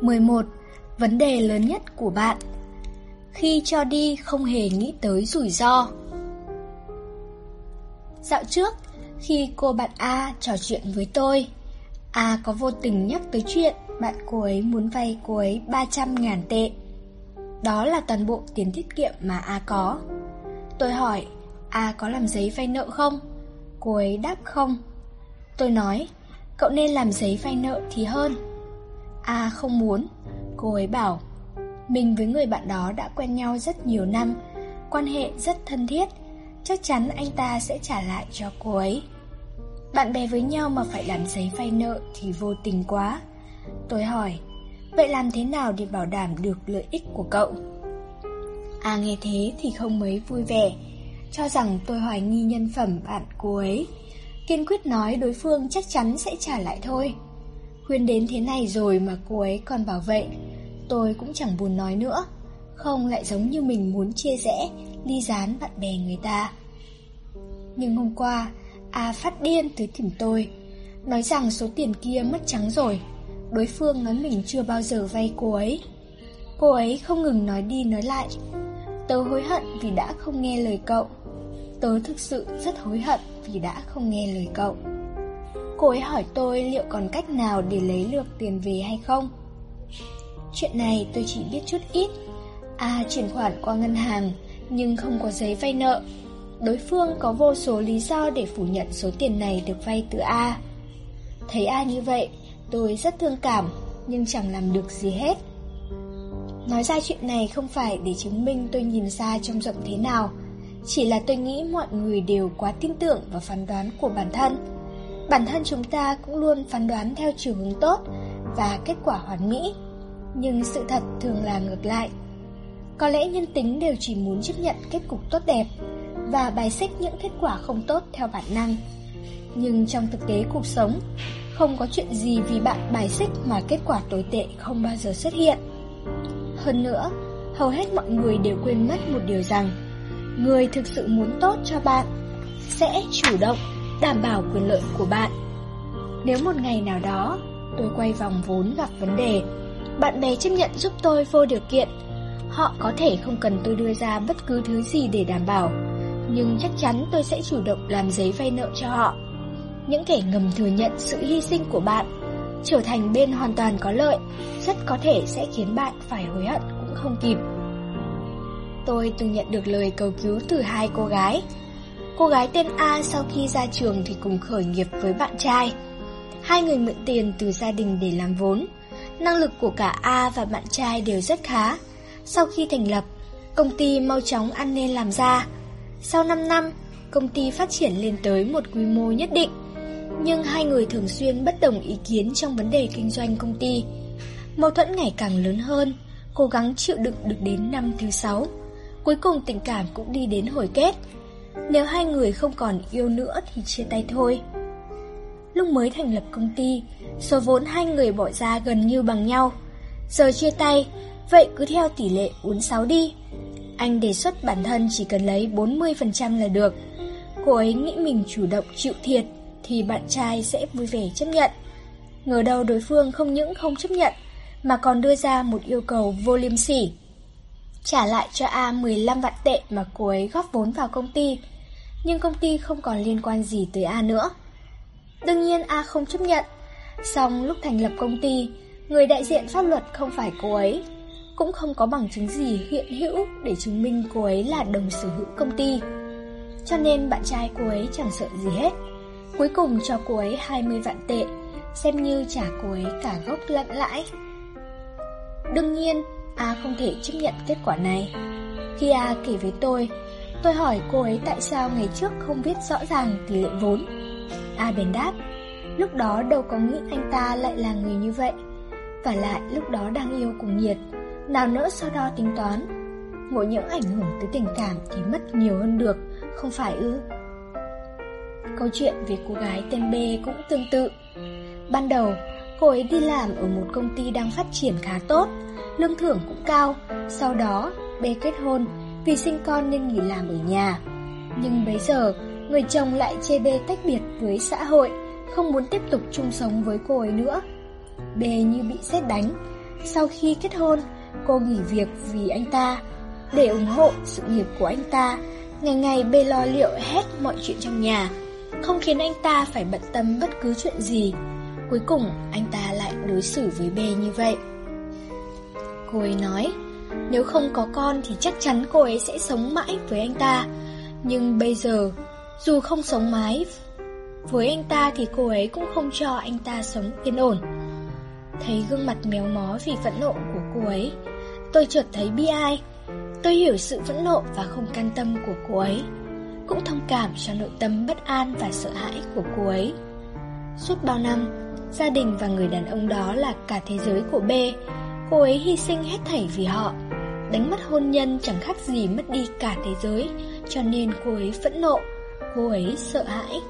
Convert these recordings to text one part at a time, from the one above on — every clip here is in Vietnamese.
11. Vấn đề lớn nhất của bạn. Khi cho đi không hề nghĩ tới rủi ro. Dạo trước, khi cô bạn A trò chuyện với tôi A có vô tình nhắc tới chuyện bạn cô ấy muốn vay cô ấy 300.000 tệ. Đó là toàn bộ tiền tiết kiệm mà A có. Tôi hỏi A có làm giấy vay nợ không? Cô ấy đáp không. Tôi nói Cậu nên làm giấy vay nợ thì hơn. A không muốn. Cô ấy bảo, Mình với người bạn đó đã quen nhau rất nhiều năm, Quan hệ rất thân thiết. Chắc chắn anh ta sẽ trả lại cho cô ấy. Bạn bè với nhau mà phải làm giấy vay nợ thì vô tình quá. Tôi hỏi, Vậy làm thế nào để bảo đảm được lợi ích của cậu? A nghe thế thì không mấy vui vẻ, Cho rằng tôi hoài nghi nhân phẩm bạn cô ấy. Kiên quyết nói đối phương chắc chắn sẽ trả lại thôi. Khuyên đến thế này rồi mà cô ấy còn bảo vậy Tôi cũng chẳng buồn nói nữa. Không lại giống như mình muốn chia rẽ, Ly gián bạn bè người ta. Nhưng hôm qua, A phát điên tới tìm tôi, Nói rằng số tiền kia mất trắng rồi. Đối phương nói mình chưa bao giờ vay cô ấy. Cô ấy không ngừng nói đi nói lại. Tớ hối hận vì đã không nghe lời cậu. Tớ thực sự rất hối hận vì đã không nghe lời cậu. Cô ấy hỏi tôi liệu còn cách nào để lấy được tiền về hay không. Chuyện này tôi chỉ biết chút ít. A chuyển khoản qua ngân hàng, Nhưng không có giấy vay nợ. Đối phương có vô số lý do để phủ nhận số tiền này được vay từ A. Thấy A như vậy, Tôi rất thương cảm, Nhưng chẳng làm được gì hết. Nói ra chuyện này không phải để chứng minh tôi nhìn xa trong rộng thế nào, Chỉ là tôi nghĩ mọi người đều quá tin tưởng vào phán đoán của bản thân. Bản thân chúng ta cũng luôn phán đoán theo chiều hướng tốt Và kết quả hoàn mỹ. Nhưng sự thật thường là ngược lại. Có lẽ nhân tính đều chỉ muốn chấp nhận kết cục tốt đẹp Và bài xích những kết quả không tốt theo bản năng. Nhưng trong thực tế cuộc sống Không có chuyện gì vì bạn bài xích mà kết quả tồi tệ không bao giờ xuất hiện. Hơn nữa, hầu hết mọi người đều quên mất một điều rằng Người thực sự muốn tốt cho bạn Sẽ chủ động đảm bảo quyền lợi của bạn Nếu một ngày nào đó tôi quay vòng vốn gặp vấn đề Bạn bè chấp nhận giúp tôi vô điều kiện Họ có thể không cần tôi đưa ra bất cứ thứ gì để đảm bảo Nhưng chắc chắn tôi sẽ chủ động làm giấy vay nợ cho họ Những kẻ ngầm thừa nhận sự hy sinh của bạn trở thành bên hoàn toàn có lợi, rất có thể sẽ khiến bạn phải hối hận cũng không kịp. Tôi từng nhận được lời cầu cứu từ hai cô gái. Cô gái tên A sau khi ra trường thì cùng khởi nghiệp với bạn trai. Hai người mượn tiền từ gia đình để làm vốn. Năng lực của cả A và bạn trai đều rất khá. Sau khi thành lập, công ty mau chóng ăn nên làm ra. Sau 5 năm, công ty phát triển lên tới một quy mô nhất định nhưng hai người thường xuyên bất đồng ý kiến trong vấn đề kinh doanh công ty. Mâu thuẫn ngày càng lớn hơn, cố gắng chịu đựng được đến năm thứ sáu. Cuối cùng tình cảm cũng đi đến hồi kết. Nếu hai người không còn yêu nữa thì chia tay thôi. Lúc mới thành lập công ty, số vốn hai người bỏ ra gần như bằng nhau. Giờ chia tay, vậy cứ theo tỷ lệ 46 đi. Anh đề xuất bản thân chỉ cần lấy 40% là được. Cô ấy nghĩ mình chủ động chịu thiệt thì bạn trai sẽ vui vẻ chấp nhận. Ngờ đâu đối phương không những không chấp nhận, mà còn đưa ra một yêu cầu vô liêm sỉ. Trả lại cho A 15 vạn tệ mà cô ấy góp vốn vào công ty, nhưng công ty không còn liên quan gì tới A nữa. Đương nhiên A không chấp nhận, song lúc thành lập công ty, người đại diện pháp luật không phải cô ấy, cũng không có bằng chứng gì hiện hữu để chứng minh cô ấy là đồng sở hữu công ty. Cho nên bạn trai cô ấy chẳng sợ gì hết. Cuối cùng cho cô ấy 20 vạn tệ Xem như trả cô ấy cả gốc lẫn lãi Đương nhiên A không thể chấp nhận kết quả này Khi A kể với tôi Tôi hỏi cô ấy tại sao ngày trước không biết rõ ràng tỷ lệ vốn A bền đáp Lúc đó đâu có nghĩ anh ta lại là người như vậy Và lại lúc đó đang yêu cùng nhiệt Nào nỡ so đo tính toán Mỗi những ảnh hưởng tới tình cảm thì mất nhiều hơn được Không phải ư Câu chuyện về cô gái tên B cũng tương tự. Ban đầu, cô ấy đi làm ở một công ty đang phát triển khá tốt, lương thưởng cũng cao. Sau đó, B kết hôn, vì sinh con nên nghỉ làm ở nhà. Nhưng bây giờ, người chồng lại chê B tách biệt với xã hội, không muốn tiếp tục chung sống với cô ấy nữa. B như bị xét đánh, Sau khi kết hôn, cô nghỉ việc vì anh ta. Để ủng hộ sự nghiệp của anh ta, ngày ngày bê lo liệu hết mọi chuyện trong nhà, không khiến anh ta phải bận tâm bất cứ chuyện gì. Cuối cùng, anh ta lại đối xử với bê như vậy. Cô ấy nói, nếu không có con thì chắc chắn cô ấy sẽ sống mãi với anh ta. Nhưng bây giờ, dù không sống mãi với anh ta thì cô ấy cũng không cho anh ta sống yên ổn. Thấy gương mặt méo mó vì phẫn nộ của cô ấy, tôi chợt thấy bi ai. Tôi hiểu sự phẫn nộ và không can tâm của cô ấy, cũng thông cảm cho nội tâm bất an và sợ hãi của cô ấy. Suốt bao năm, gia đình và người đàn ông đó là cả thế giới của B. Cô ấy hy sinh hết thảy vì họ. Đánh mất hôn nhân chẳng khác gì mất đi cả thế giới, cho nên cô ấy phẫn nộ, cô ấy sợ hãi.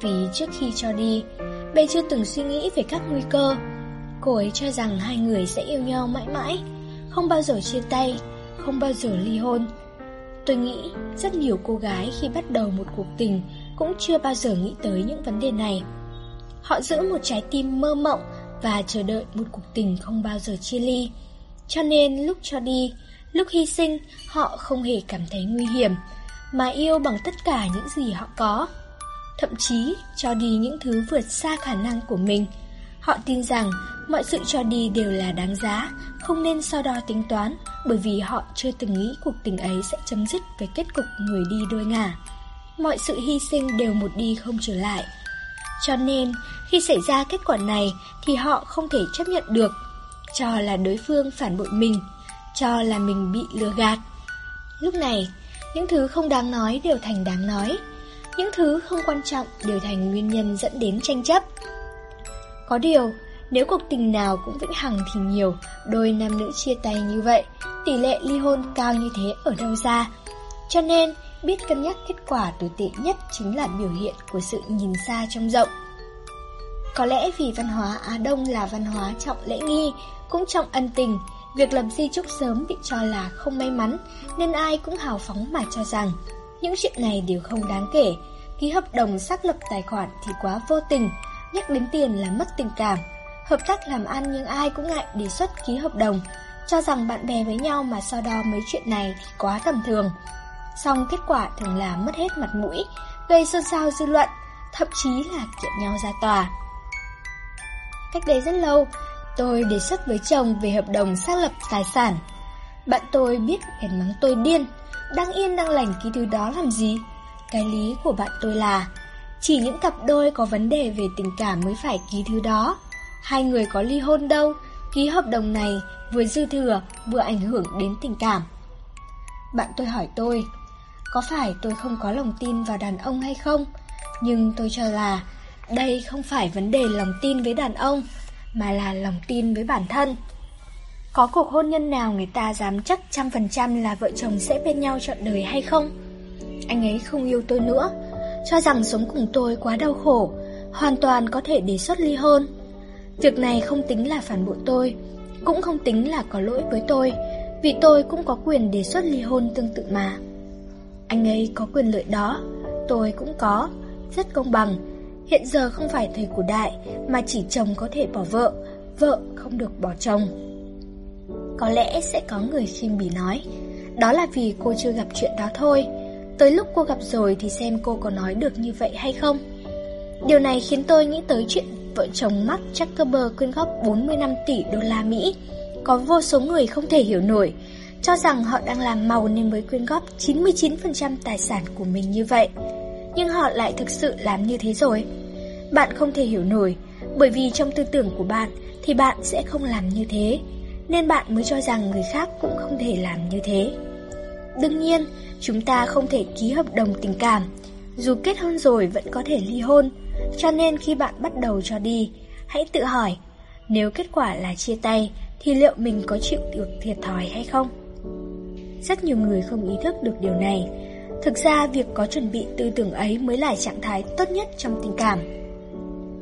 Vì trước khi cho đi, B chưa từng suy nghĩ về các nguy cơ. Cô ấy cho rằng hai người sẽ yêu nhau mãi mãi, không bao giờ chia tay, không bao giờ ly hôn. Tôi nghĩ rất nhiều cô gái khi bắt đầu một cuộc tình cũng chưa bao giờ nghĩ tới những vấn đề này. Họ giữ một trái tim mơ mộng và chờ đợi một cuộc tình không bao giờ chia ly. Cho nên lúc cho đi, lúc hy sinh, họ không hề cảm thấy nguy hiểm, mà yêu bằng tất cả những gì họ có. Thậm chí cho đi những thứ vượt xa khả năng của mình. Họ tin rằng mọi sự cho đi đều là đáng giá, không nên so đo tính toán, bởi vì họ chưa từng nghĩ cuộc tình ấy sẽ chấm dứt với kết cục người đi đôi ngả. Mọi sự hy sinh đều một đi không trở lại. Cho nên, khi xảy ra kết quả này thì họ không thể chấp nhận được, cho là đối phương phản bội mình, cho là mình bị lừa gạt. Lúc này, những thứ không đáng nói đều thành đáng nói, những thứ không quan trọng đều thành nguyên nhân dẫn đến tranh chấp. Có điều, nếu cuộc tình nào cũng vĩnh hằng thì nhiều, đôi nam nữ chia tay như vậy, tỷ lệ ly hôn cao như thế ở đâu ra. Cho nên, biết cân nhắc kết quả tồi tệ nhất chính là biểu hiện của sự nhìn xa trông rộng. Có lẽ vì văn hóa Á Đông là văn hóa trọng lễ nghi, cũng trọng ân tình, việc lập di chúc sớm bị cho là không may mắn, nên ai cũng hào phóng mà cho rằng những chuyện này đều không đáng kể. Ký hợp đồng xác lập tài khoản thì quá vô tình, nhắc đến tiền là mất tình cảm. Hợp tác làm ăn nhưng ai cũng ngại đề xuất ký hợp đồng, cho rằng bạn bè với nhau mà so đo mấy chuyện này thì quá tầm thường. Xong kết quả thường là mất hết mặt mũi, gây xôn xao dư luận, thậm chí là kiện nhau ra tòa. Cách đây rất lâu, tôi đề xuất với chồng về hợp đồng xác lập tài sản. Bạn tôi biết bèn mắng tôi điên, đang yên đang lành ký thứ đó làm gì? Cái lý của bạn tôi là chỉ những cặp đôi có vấn đề về tình cảm mới phải ký thứ đó. Hai người có ly hôn đâu, ký hợp đồng này vừa dư thừa vừa ảnh hưởng đến tình cảm. Bạn tôi hỏi tôi, có phải tôi không có lòng tin vào đàn ông hay không? Nhưng tôi cho là đây không phải vấn đề lòng tin với đàn ông, mà là lòng tin với bản thân. Có cuộc hôn nhân nào người ta dám chắc trăm phần trăm là vợ chồng sẽ bên nhau trọn đời hay không? Anh ấy không yêu tôi nữa, cho rằng sống cùng tôi quá đau khổ, hoàn toàn có thể đề xuất ly hôn. Việc này không tính là phản bội tôi, cũng không tính là có lỗi với tôi, vì tôi cũng có quyền đề xuất ly hôn tương tự mà. Anh ấy có quyền lợi đó, tôi cũng có, rất công bằng. Hiện giờ không phải thời của đại mà chỉ chồng có thể bỏ vợ, vợ không được bỏ chồng. Có lẽ sẽ có người khinh bỉ nói, đó là vì cô chưa gặp chuyện đó thôi. Tới lúc cô gặp rồi thì xem cô có nói được như vậy hay không. Điều này khiến tôi nghĩ tới chuyện vợ chồng Mark Zuckerberg quyên góp 45 tỷ đô la Mỹ. Có vô số người không thể hiểu nổi, cho rằng họ đang làm màu nên mới quyên góp 99% tài sản của mình như vậy. Nhưng họ lại thực sự làm như thế rồi. Bạn không thể hiểu nổi, bởi vì trong tư tưởng của bạn thì bạn sẽ không làm như thế, nên bạn mới cho rằng người khác cũng không thể làm như thế. Đương nhiên, chúng ta không thể ký hợp đồng tình cảm, dù kết hôn rồi vẫn có thể ly hôn, cho nên khi bạn bắt đầu cho đi, hãy tự hỏi, nếu kết quả là chia tay thì liệu mình có chịu được thiệt thòi hay không? Rất nhiều người không ý thức được điều này. Thực ra việc có chuẩn bị tư tưởng ấy mới là trạng thái tốt nhất trong tình cảm.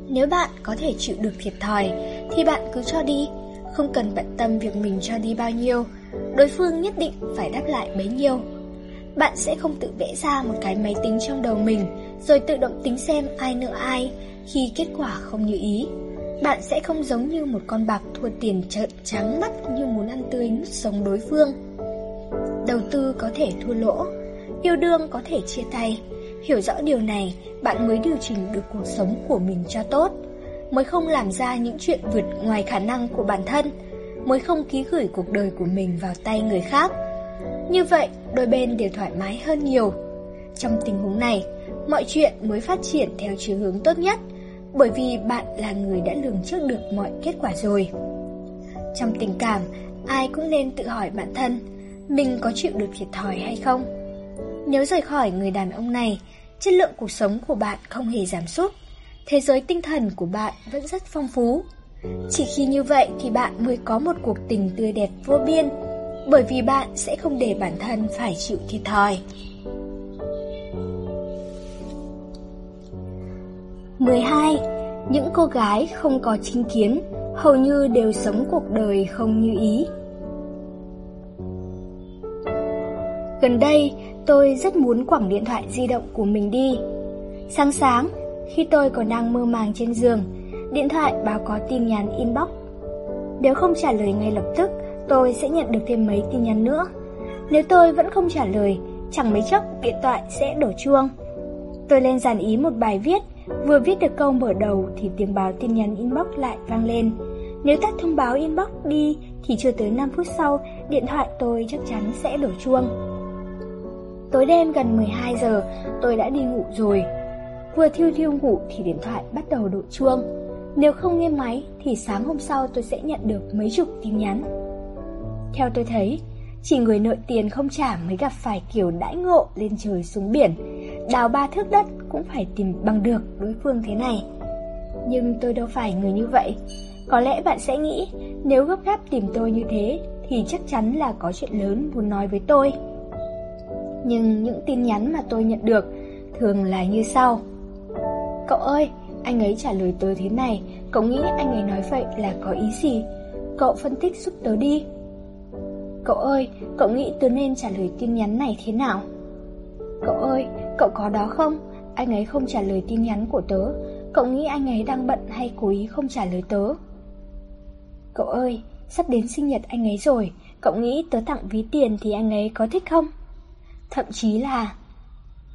Nếu bạn có thể chịu được thiệt thòi thì bạn cứ cho đi, không cần bận tâm việc mình cho đi bao nhiêu, đối phương nhất định phải đáp lại bấy nhiêu. Bạn sẽ không tự vẽ ra một cái máy tính trong đầu mình rồi tự động tính xem ai nợ ai khi kết quả không như ý. bạn sẽ không giống như một con bạc thua tiền trợn trắng mắt như muốn ăn tươi nuốt sống đối phương. Đầu tư có thể thua lỗ, yêu đương có thể chia tay. Hiểu rõ điều này, bạn mới điều chỉnh được cuộc sống của mình cho tốt, mới không làm ra những chuyện vượt ngoài khả năng của bản thân, mới không ký gửi cuộc đời của mình vào tay người khác. Như vậy, đôi bên đều thoải mái hơn nhiều. Trong tình huống này, mọi chuyện mới phát triển theo chiều hướng tốt nhất, bởi vì bạn là người đã lường trước được mọi kết quả rồi. Trong tình cảm, ai cũng nên tự hỏi bản thân, mình có chịu được thiệt thòi hay không? Nếu rời khỏi người đàn ông này, chất lượng cuộc sống của bạn không hề giảm sút, thế giới tinh thần của bạn vẫn rất phong phú. Chỉ khi như vậy thì bạn mới có một cuộc tình tươi đẹp vô biên, bởi vì bạn sẽ không để bản thân phải chịu thiệt thòi. 12. Những cô gái không có chính kiến hầu như đều sống cuộc đời không như ý. Gần đây, tôi rất muốn quẳng điện thoại di động của mình đi. Sáng sáng, khi tôi còn đang mơ màng trên giường, điện thoại báo có tin nhắn inbox. Nếu không trả lời ngay lập tức, tôi sẽ nhận được thêm mấy tin nhắn nữa. Nếu tôi vẫn không trả lời, chẳng mấy chốc điện thoại sẽ đổ chuông. Tôi lên dàn ý một bài viết, vừa viết được câu mở đầu thì tiếng báo tin nhắn inbox lại vang lên. Nếu tắt thông báo inbox đi thì chưa tới 5 phút sau, điện thoại tôi chắc chắn sẽ đổ chuông. Tối đêm gần 12 giờ, tôi đã đi ngủ rồi. Vừa thiêu thiêu ngủ thì điện thoại bắt đầu đổ chuông. Nếu không nghe máy thì sáng hôm sau tôi sẽ nhận được mấy chục tin nhắn. Theo tôi thấy, chỉ người nợ tiền không trả mới gặp phải kiểu đãi ngộ lên trời xuống biển. Đào ba thước đất cũng phải tìm bằng được đối phương thế này. Nhưng tôi đâu phải người như vậy. Có lẽ bạn sẽ nghĩ nếu gấp gáp tìm tôi như thế thì chắc chắn là có chuyện lớn muốn nói với tôi. Nhưng những tin nhắn mà tôi nhận được thường là như sau. Cậu ơi, anh ấy trả lời tớ thế này, cậu nghĩ anh ấy nói vậy là có ý gì? Cậu phân tích giúp tớ đi. Cậu ơi, cậu nghĩ tớ nên trả lời tin nhắn này thế nào? Cậu ơi, cậu có đó không? Anh ấy không trả lời tin nhắn của tớ. Cậu nghĩ anh ấy đang bận hay cố ý không trả lời tớ? Cậu ơi, sắp đến sinh nhật anh ấy rồi. Cậu nghĩ tớ tặng ví tiền thì anh ấy có thích không? Thậm chí là...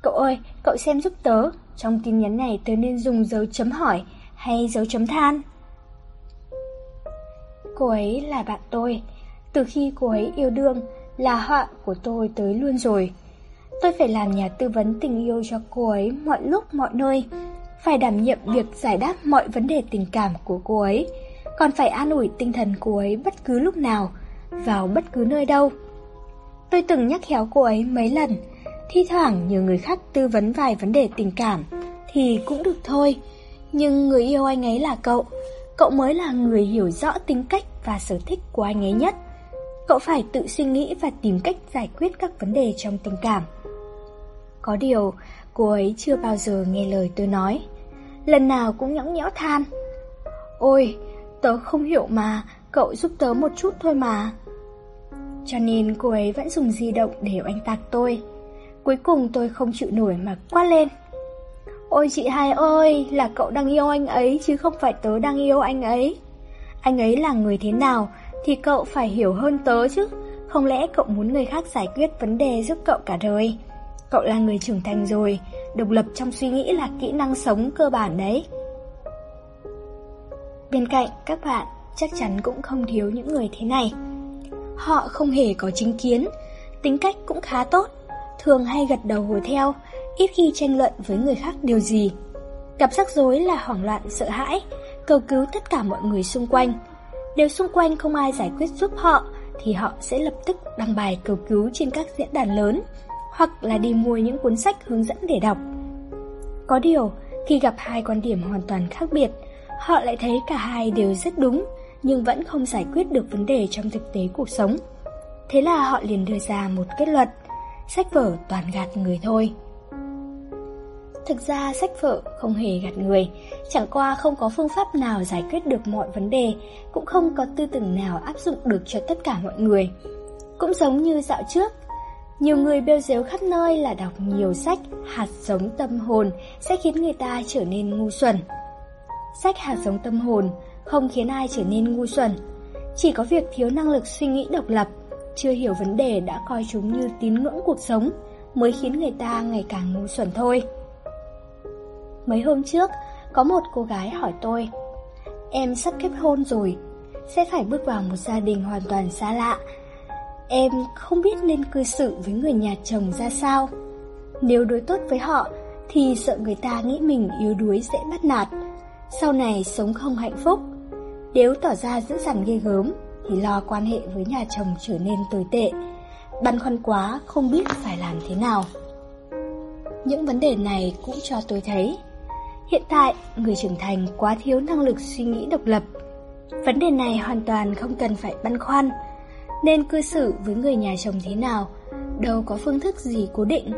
Cậu ơi, cậu xem giúp tớ. Trong tin nhắn này tớ nên dùng dấu chấm hỏi hay dấu chấm than? Cô ấy là bạn tôi. Từ khi cô ấy yêu đương là họa của tôi tới luôn rồi. Tôi phải làm nhà tư vấn tình yêu cho cô ấy mọi lúc mọi nơi, phải đảm nhiệm việc giải đáp mọi vấn đề tình cảm của cô ấy, còn phải an ủi tinh thần cô ấy bất cứ lúc nào, vào bất cứ nơi đâu. Tôi từng nhắc khéo cô ấy mấy lần, thi thoảng nhờ người khác tư vấn vài vấn đề tình cảm thì cũng được thôi. Nhưng người yêu anh ấy là cậu, cậu mới là người hiểu rõ tính cách và sở thích của anh ấy nhất. Cậu phải tự suy nghĩ và tìm cách giải quyết các vấn đề trong tình cảm. Có điều, cô ấy chưa bao giờ nghe lời tôi nói. Lần nào cũng nhõng nhẽo than. Ôi, tớ không hiểu mà, cậu giúp tớ một chút thôi mà. Cho nên cô ấy vẫn dùng di động để oanh tạc tôi. Cuối cùng tôi không chịu nổi mà quát lên. Ôi chị hai ơi, là cậu đang yêu anh ấy chứ không phải tớ đang yêu anh ấy. Anh ấy là người thế nào thì cậu phải hiểu hơn tớ chứ. Không lẽ cậu muốn người khác giải quyết vấn đề giúp cậu cả đời? Cậu là người trưởng thành rồi, độc lập trong suy nghĩ là kỹ năng sống cơ bản đấy. Bên cạnh các bạn chắc chắn cũng không thiếu những người thế này. Họ không hề có chính kiến, tính cách cũng khá tốt, thường hay gật đầu hùa theo, ít khi tranh luận với người khác điều gì. Gặp rắc rối là hoảng loạn sợ hãi, cầu cứu tất cả mọi người xung quanh. Nếu xung quanh không ai giải quyết giúp họ, thì họ sẽ lập tức đăng bài cầu cứu trên các diễn đàn lớn, hoặc là đi mua những cuốn sách hướng dẫn để đọc. Có điều, khi gặp hai quan điểm hoàn toàn khác biệt, họ lại thấy cả hai đều rất đúng, nhưng vẫn không giải quyết được vấn đề trong thực tế cuộc sống. Thế là họ liền đưa ra một kết luận, sách vở toàn gạt người thôi. Thực ra sách vở không hề gạt người, chẳng qua không có phương pháp nào giải quyết được mọi vấn đề, cũng không có tư tưởng nào áp dụng được cho tất cả mọi người. Cũng giống như dạo trước, nhiều người bêu dếu khắp nơi là đọc nhiều sách, hạt giống tâm hồn sẽ khiến người ta trở nên ngu xuẩn. sách hạt giống tâm hồn không khiến ai trở nên ngu xuẩn. Chỉ có việc thiếu năng lực suy nghĩ độc lập, chưa hiểu vấn đề đã coi chúng như tín ngưỡng cuộc sống mới khiến người ta ngày càng ngu xuẩn thôi. Mấy hôm trước, có một cô gái hỏi tôi Em sắp kết hôn rồi, sẽ phải bước vào một gia đình hoàn toàn xa lạ. Em không biết nên cư xử với người nhà chồng ra sao. Nếu đối tốt với họ, thì sợ người ta nghĩ mình yếu đuối dễ bắt nạt. Sau này sống không hạnh phúc. Nếu tỏ ra dữ dằn ghê gớm, thì lo quan hệ với nhà chồng trở nên tồi tệ. Băn khoăn quá, không biết phải làm thế nào. Những vấn đề này cũng cho tôi thấy Hiện tại, người trưởng thành quá thiếu năng lực suy nghĩ độc lập. Vấn đề này hoàn toàn không cần phải băn khoăn. Nên cư xử với người nhà chồng thế nào, đâu có phương thức gì cố định.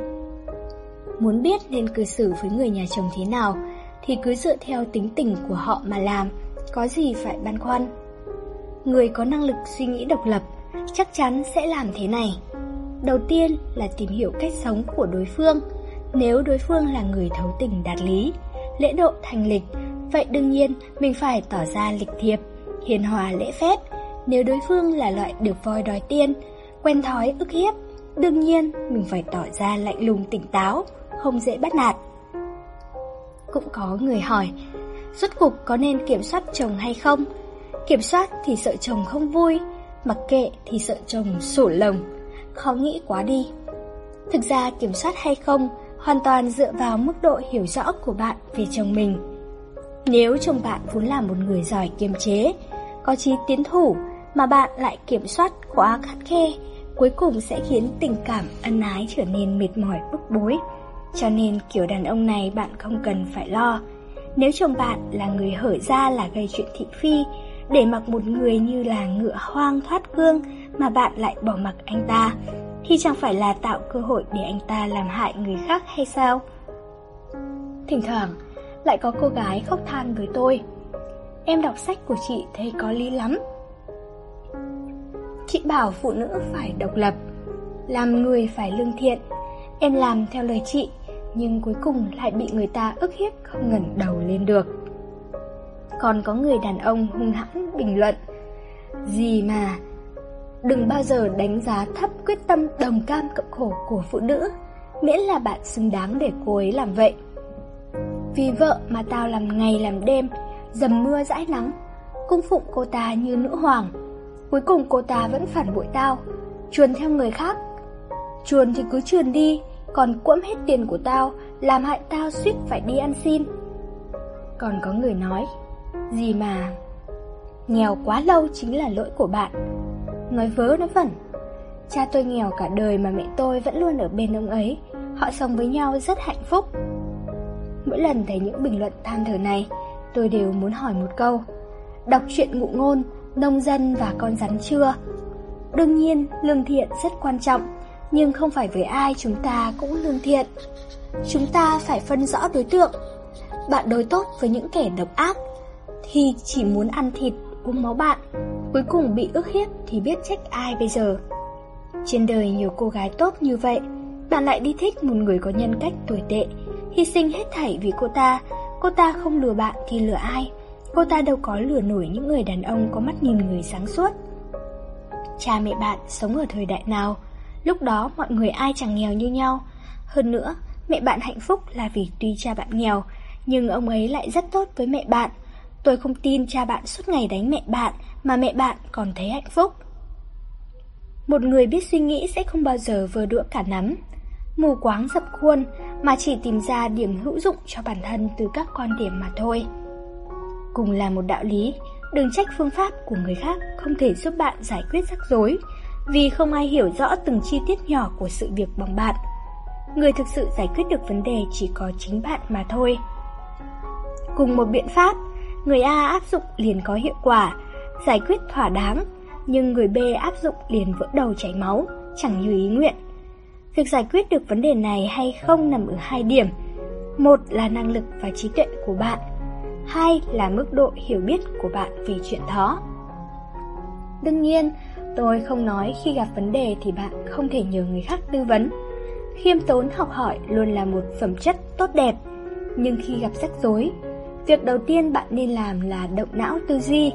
Muốn biết nên cư xử với người nhà chồng thế nào, thì cứ dựa theo tính tình của họ mà làm, có gì phải băn khoăn. Người có năng lực suy nghĩ độc lập chắc chắn sẽ làm thế này. Đầu tiên là tìm hiểu cách sống của đối phương, nếu đối phương là người thấu tình đạt lý lễ độ thành lịch, vậy đương nhiên mình phải tỏ ra lịch thiệp, hiền hòa lễ phép. Nếu đối phương là loại được voi đòi tiên, quen thói ức hiếp, đương nhiên mình phải tỏ ra lạnh lùng tỉnh táo, không dễ bắt nạt. Cũng có người hỏi, rốt cục có nên kiểm soát chồng hay không? Kiểm soát thì sợ chồng không vui, mặc kệ thì sợ chồng sổ lồng, khó nghĩ quá đi. Thực ra kiểm soát hay không hoàn toàn dựa vào mức độ hiểu rõ của bạn về chồng mình. Nếu chồng bạn vốn là một người giỏi kiềm chế, có chí tiến thủ mà bạn lại kiểm soát quá khắt khe, cuối cùng sẽ khiến tình cảm ân ái trở nên mệt mỏi bức bối. Cho nên kiểu đàn ông này bạn không cần phải lo. Nếu chồng bạn là người hở ra là gây chuyện thị phi, để mặc một người như là ngựa hoang thoát cương mà bạn lại bỏ mặc anh ta, thì chẳng phải là tạo cơ hội để anh ta làm hại người khác hay sao? Thỉnh thoảng, lại có cô gái khóc than với tôi. Em đọc sách của chị thấy có lý lắm. Chị bảo phụ nữ phải độc lập, làm người phải lương thiện. Em làm theo lời chị, nhưng cuối cùng lại bị người ta ức hiếp không ngẩng đầu lên được. Còn có người đàn ông hung hãn bình luận, gì mà Đừng bao giờ đánh giá thấp quyết tâm đồng cam cộng khổ của phụ nữ, miễn là bạn xứng đáng để cô ấy làm vậy. Vì vợ mà tao làm ngày làm đêm, dầm mưa dãi nắng, cung phụng cô ta như nữ hoàng. Cuối cùng cô ta vẫn phản bội tao, chuồn theo người khác. Chuồn thì cứ chuồn đi, còn quẫm hết tiền của tao, làm hại tao suýt phải đi ăn xin. Còn có người nói, gì mà, nghèo quá lâu chính là lỗi của bạn nói vớ nói vẩn. Cha tôi nghèo cả đời mà mẹ tôi vẫn luôn ở bên ông ấy, họ sống với nhau rất hạnh phúc. Mỗi lần thấy những bình luận than thở này, tôi đều muốn hỏi một câu. Đọc truyện ngụ ngôn, nông dân và con rắn chưa? Đương nhiên, lương thiện rất quan trọng, nhưng không phải với ai chúng ta cũng lương thiện. Chúng ta phải phân rõ đối tượng. Bạn đối tốt với những kẻ độc ác, thì chỉ muốn ăn thịt, uống máu bạn, Cuối cùng bị ức hiếp thì biết trách ai bây giờ. Trên đời nhiều cô gái tốt như vậy Bạn lại đi thích một người có nhân cách tồi tệ Hy sinh hết thảy vì cô ta. Cô ta không lừa bạn thì lừa ai? Cô ta đâu có lừa nổi những người đàn ông có mắt nhìn người sáng suốt. Cha mẹ bạn sống ở thời đại nào? Lúc đó mọi người ai chẳng nghèo như nhau Hơn nữa, mẹ bạn hạnh phúc là vì tuy cha bạn nghèo Nhưng ông ấy lại rất tốt với mẹ bạn Tôi không tin cha bạn suốt ngày đánh mẹ bạn mà mẹ bạn còn thấy hạnh phúc. Một người biết suy nghĩ sẽ không bao giờ vơ đũa cả nắm, mù quáng dập khuôn mà chỉ tìm ra điểm hữu dụng cho bản thân từ các quan điểm mà thôi. Cùng là một đạo lý, đừng trách phương pháp của người khác không thể giúp bạn giải quyết rắc rối, vì không ai hiểu rõ từng chi tiết nhỏ của sự việc bằng bạn. Người thực sự giải quyết được vấn đề chỉ có chính bạn mà thôi. Cùng một biện pháp, người A áp dụng liền có hiệu quả, giải quyết thỏa đáng, nhưng người B áp dụng liền vỡ đầu chảy máu, chẳng như ý nguyện. Việc giải quyết được vấn đề này hay không nằm ở hai điểm. Một là năng lực và trí tuệ của bạn, hai là mức độ hiểu biết của bạn về chuyện đó. Đương nhiên, tôi không nói khi gặp vấn đề thì bạn không thể nhờ người khác tư vấn. Khiêm tốn học hỏi luôn là một phẩm chất tốt đẹp, nhưng khi gặp rắc rối, việc đầu tiên bạn nên làm là động não tư duy.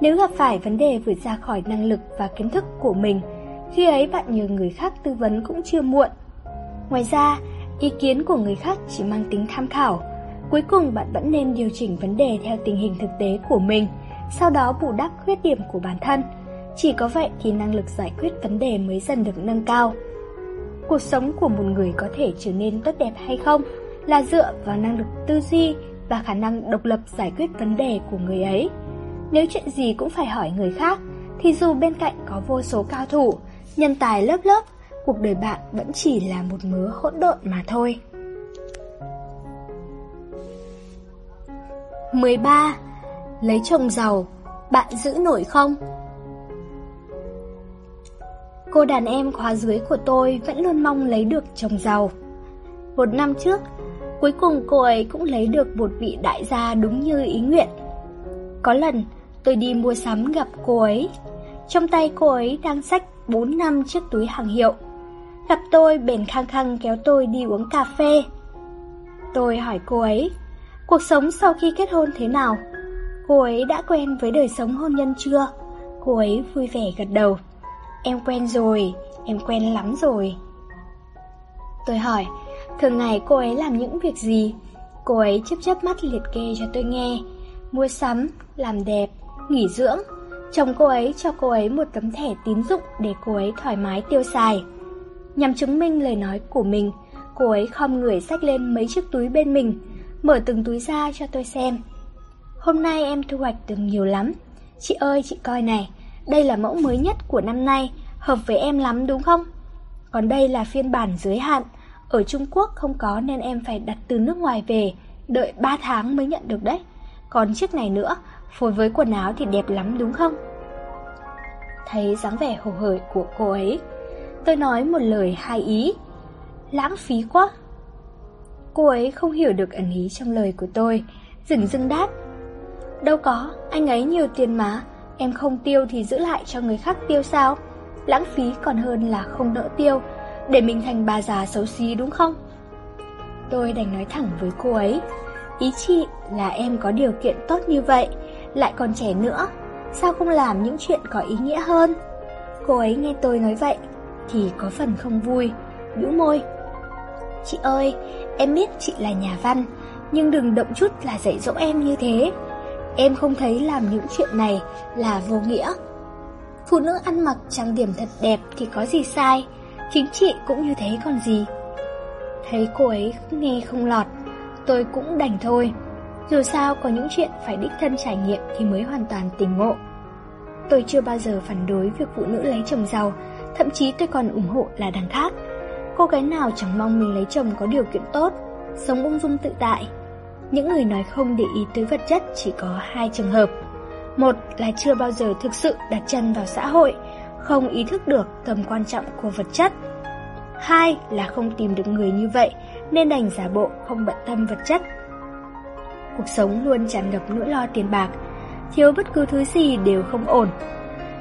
Nếu gặp phải vấn đề vượt ra khỏi năng lực và kiến thức của mình, khi ấy bạn nhờ người khác tư vấn cũng chưa muộn. Ngoài ra, ý kiến của người khác chỉ mang tính tham khảo. Cuối cùng bạn vẫn nên điều chỉnh vấn đề theo tình hình thực tế của mình, sau đó bù đắp khuyết điểm của bản thân. Chỉ có vậy thì năng lực giải quyết vấn đề mới dần được nâng cao. Cuộc sống của một người có thể trở nên tốt đẹp hay không là dựa vào năng lực tư duy và khả năng độc lập giải quyết vấn đề của người ấy. Nếu chuyện gì cũng phải hỏi người khác, thì dù bên cạnh có vô số cao thủ, nhân tài lớp lớp, cuộc đời bạn vẫn chỉ là một mớ hỗn độn mà thôi. 13. Lấy chồng giàu, bạn giữ nổi không? Cô đàn em khóa dưới của tôi vẫn luôn mong lấy được chồng giàu. Một năm trước, cuối cùng cô ấy cũng lấy được một vị đại gia đúng như ý nguyện. Có lần, tôi đi mua sắm gặp cô ấy. Trong tay cô ấy đang xách 4 năm chiếc túi hàng hiệu. Gặp tôi bền khăng khăng kéo tôi đi uống cà phê. Tôi hỏi cô ấy, cuộc sống sau khi kết hôn thế nào? Cô ấy đã quen với đời sống hôn nhân chưa? Cô ấy vui vẻ gật đầu. Em quen rồi, em quen lắm rồi. Tôi hỏi, thường ngày cô ấy làm những việc gì? Cô ấy chớp chớp mắt liệt kê cho tôi nghe. Mua sắm, làm đẹp, nghỉ dưỡng. Chồng cô ấy cho cô ấy một tấm thẻ tín dụng để cô ấy thoải mái tiêu xài. Nhằm chứng minh lời nói của mình, cô ấy khom người xách lên mấy chiếc túi bên mình, mở từng túi ra cho tôi xem. Hôm nay em thu hoạch được nhiều lắm. Chị ơi, chị coi này, đây là mẫu mới nhất của năm nay, hợp với em lắm đúng không? Còn đây là phiên bản giới hạn, ở Trung Quốc không có nên em phải đặt từ nước ngoài về, đợi 3 tháng mới nhận được đấy. Còn chiếc này nữa, phối với quần áo thì đẹp lắm đúng không? Thấy dáng vẻ hồ hởi của cô ấy, tôi nói một lời hai ý. Lãng phí quá. Cô ấy không hiểu được ẩn ý trong lời của tôi, dừng dưng đáp. Đâu có, anh ấy nhiều tiền mà, em không tiêu thì giữ lại cho người khác tiêu sao? Lãng phí còn hơn là không đỡ tiêu, để mình thành bà già xấu xí đúng không? Tôi đành nói thẳng với cô ấy, ý chị là em có điều kiện tốt như vậy, lại còn trẻ nữa, sao không làm những chuyện có ý nghĩa hơn? Cô ấy nghe tôi nói vậy, thì có phần không vui, bĩu môi. Chị ơi, em biết chị là nhà văn, nhưng đừng động chút là dạy dỗ em như thế. Em không thấy làm những chuyện này là vô nghĩa. Phụ nữ ăn mặc trang điểm thật đẹp thì có gì sai, chính chị cũng như thế còn gì. Thấy cô ấy nghe không lọt, tôi cũng đành thôi. Dù sao có những chuyện phải đích thân trải nghiệm thì mới hoàn toàn tỉnh ngộ. Tôi chưa bao giờ phản đối việc phụ nữ lấy chồng giàu, thậm chí tôi còn ủng hộ là đằng khác. Cô gái nào chẳng mong mình lấy chồng có điều kiện tốt, sống ung dung tự tại. Những người nói không để ý tới vật chất chỉ có hai trường hợp. Một là chưa bao giờ thực sự đặt chân vào xã hội, không ý thức được tầm quan trọng của vật chất. Hai là không tìm được người như vậy nên đành giả bộ không bận tâm vật chất. Cuộc sống luôn tràn ngập nỗi lo tiền bạc, thiếu bất cứ thứ gì đều không ổn.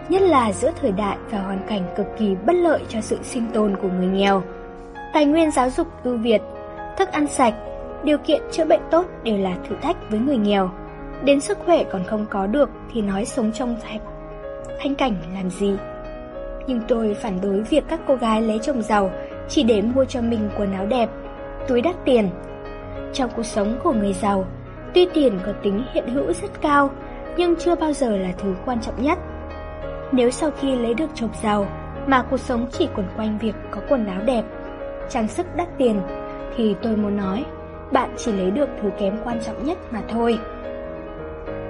Nhất là giữa thời đại và hoàn cảnh cực kỳ bất lợi cho sự sinh tồn của người nghèo. Tài nguyên giáo dục ưu việt, thức ăn sạch, điều kiện chữa bệnh tốt đều là thử thách với người nghèo. Đến sức khỏe còn không có được thì nói sống trong thạch thanh cảnh làm gì. Nhưng tôi phản đối việc các cô gái lấy chồng giàu chỉ để mua cho mình quần áo đẹp, túi đắt tiền. Trong cuộc sống của người giàu, tuy tiền có tính hiện hữu rất cao, nhưng chưa bao giờ là thứ quan trọng nhất. Nếu sau khi lấy được chồng giàu mà cuộc sống chỉ quẩn quanh việc có quần áo đẹp, trang sức đắt tiền, thì tôi muốn nói, bạn chỉ lấy được thứ kém quan trọng nhất mà thôi.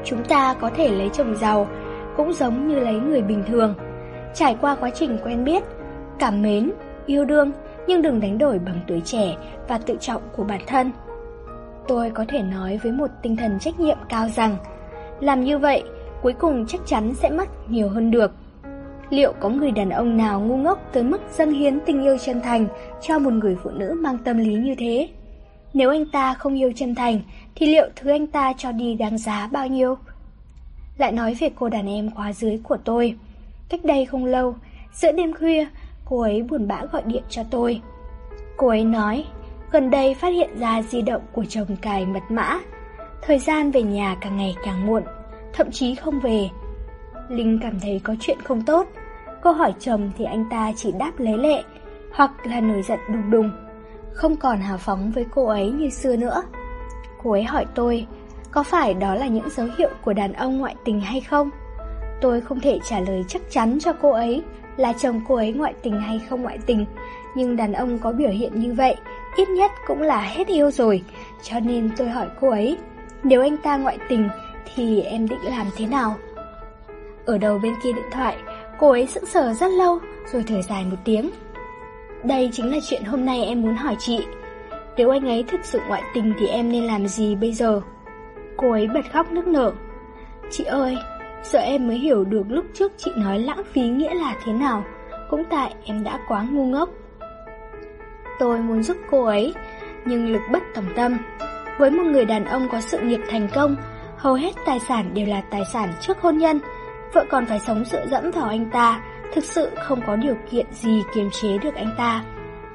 Chúng ta có thể lấy chồng giàu, cũng giống như lấy người bình thường. Trải qua quá trình quen biết, cảm mến, yêu đương, nhưng đừng đánh đổi bằng tuổi trẻ và tự trọng của bản thân. Tôi có thể nói với một tinh thần trách nhiệm cao rằng, làm như vậy cuối cùng chắc chắn sẽ mất nhiều hơn được. Liệu có người đàn ông nào ngu ngốc tới mức dâng hiến tình yêu chân thành cho một người phụ nữ mang tâm lý như thế? Nếu anh ta không yêu chân thành, thì liệu thứ anh ta cho đi đáng giá bao nhiêu? Lại nói về cô đàn em khóa dưới của tôi. Cách đây không lâu, giữa đêm khuya, cô ấy buồn bã gọi điện cho tôi. Cô ấy nói, gần đây phát hiện ra di động của chồng cài mật mã. Thời gian về nhà càng ngày càng muộn, thậm chí không về. Linh cảm thấy có chuyện không tốt. Cô hỏi chồng thì anh ta chỉ đáp lấy lệ, hoặc là nổi giận đùng đùng. Không còn hào phóng với cô ấy như xưa nữa. Cô ấy hỏi tôi, có phải đó là những dấu hiệu của đàn ông ngoại tình hay không? Tôi không thể trả lời chắc chắn cho cô ấy là chồng cô ấy ngoại tình hay không ngoại tình, nhưng đàn ông có biểu hiện như vậy, ít nhất cũng là hết yêu rồi, cho nên tôi hỏi cô ấy, nếu anh ta ngoại tình thì em định làm thế nào? Ở đầu bên kia điện thoại, cô ấy sững sờ rất lâu rồi thở dài một tiếng. Đây chính là chuyện hôm nay em muốn hỏi chị. Nếu anh ấy thực sự ngoại tình thì em nên làm gì bây giờ? Cô ấy bật khóc nức nở. Chị ơi, giờ em mới hiểu được lúc trước chị nói lãng phí nghĩa là thế nào Cũng tại em đã quá ngu ngốc Tôi muốn giúp cô ấy Nhưng lực bất tòng tâm Với một người đàn ông có sự nghiệp thành công Hầu hết tài sản đều là tài sản trước hôn nhân Vợ còn phải sống dựa dẫm vào anh ta Thực sự không có điều kiện gì kiềm chế được anh ta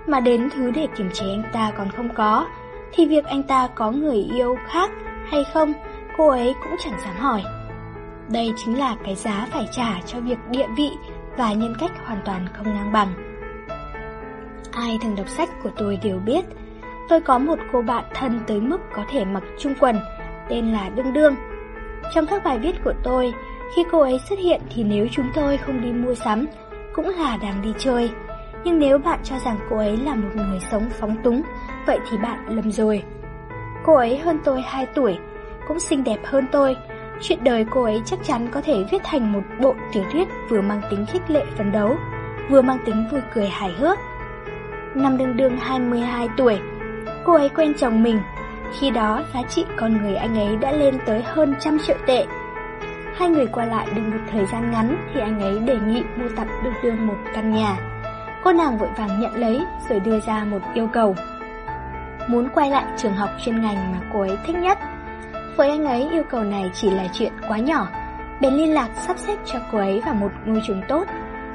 Mà đến thứ để kiềm chế anh ta còn không có Thì việc anh ta có người yêu khác hay không Cô ấy cũng chẳng dám hỏi đây chính là cái giá phải trả cho việc địa vị và nhân cách hoàn toàn không ngang bằng. Ai thường đọc sách của tôi đều biết, tôi có một cô bạn thân tới mức có thể mặc chung quần, tên là Đương Đương. Trong các bài viết của tôi, khi cô ấy xuất hiện thì nếu chúng tôi không đi mua sắm, cũng là đang đi chơi. Nhưng nếu bạn cho rằng cô ấy là một người sống phóng túng, vậy thì bạn lầm rồi. Cô ấy hơn tôi 2 tuổi, cũng xinh đẹp hơn tôi, Chuyện đời cô ấy chắc chắn có thể viết thành một bộ tiểu thuyết vừa mang tính khích lệ phấn đấu, vừa mang tính vui cười hài hước. Năm đương đương 22 tuổi, cô ấy quen chồng mình. Khi đó, giá trị con người anh ấy đã lên tới hơn trăm triệu tệ. Hai người qua lại được một thời gian ngắn thì anh ấy đề nghị mua tặng được đương một căn nhà. Cô nàng vội vàng nhận lấy rồi đưa ra một yêu cầu. Muốn quay lại trường học chuyên ngành mà cô ấy thích nhất với anh ấy, yêu cầu này chỉ là chuyện quá nhỏ Bèn liên lạc sắp xếp cho cô ấy vào một ngôi trường tốt,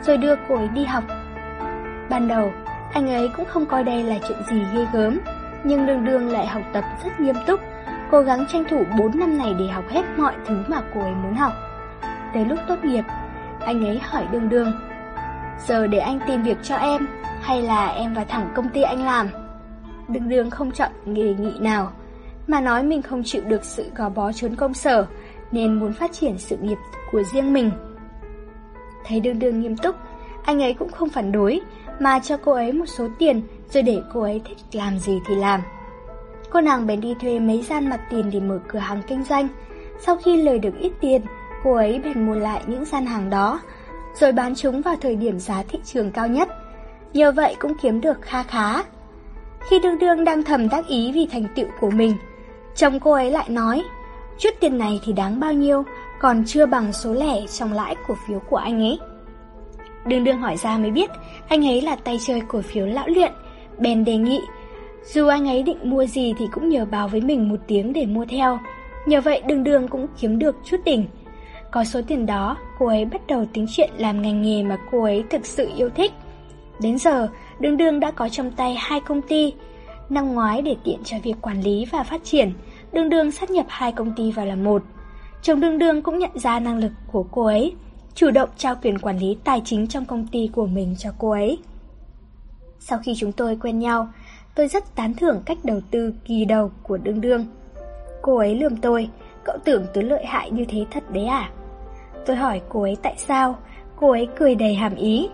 Rồi đưa cô ấy đi học Ban đầu, anh ấy cũng không coi đây là chuyện gì ghê gớm, Nhưng đường đường lại học tập rất nghiêm túc Cố gắng tranh thủ 4 năm này để học hết mọi thứ mà cô ấy muốn học Tới lúc tốt nghiệp Anh ấy hỏi đường đường Giờ để anh tìm việc cho em Hay là em vào thẳng công ty anh làm Đường đường không chọn nghề nghị nào mà nói mình không chịu được sự gò bó trốn công sở, nên muốn phát triển sự nghiệp của riêng mình. Thấy đương đương nghiêm túc, anh ấy cũng không phản đối, mà cho cô ấy một số tiền rồi để cô ấy thích làm gì thì làm. Cô nàng bèn đi thuê mấy gian mặt tiền để mở cửa hàng kinh doanh. Sau khi lời được ít tiền, cô ấy bèn mua lại những gian hàng đó, rồi bán chúng vào thời điểm giá thị trường cao nhất. Nhờ vậy cũng kiếm được kha khá. Khi đương đương đang thầm đắc ý vì thành tựu của mình, Chồng cô ấy lại nói, chút tiền này thì đáng bao nhiêu, còn chưa bằng số lẻ trong lãi cổ phiếu của anh ấy. đương đương hỏi ra mới biết, anh ấy là tay chơi cổ phiếu lão luyện, bèn đề nghị. Dù anh ấy định mua gì thì cũng nhờ báo với mình một tiếng để mua theo. Nhờ vậy đường đường cũng kiếm được chút đỉnh. Có số tiền đó, cô ấy bắt đầu tính chuyện làm ngành nghề mà cô ấy thực sự yêu thích. Đến giờ, đường đường đã có trong tay hai công ty, Năm ngoái để tiện cho việc quản lý và phát triển, Đường Đường sát nhập hai công ty vào làm một. Chồng Đường Đường cũng nhận ra năng lực của cô ấy, chủ động trao quyền quản lý tài chính trong công ty của mình cho cô ấy. Sau khi chúng tôi quen nhau, tôi rất tán thưởng cách đầu tư kỳ đầu của đương đương. Cô ấy lườm tôi, cậu tưởng tôi lợi hại như thế thật đấy à? Tôi hỏi cô ấy tại sao, cô ấy cười đầy hàm ý.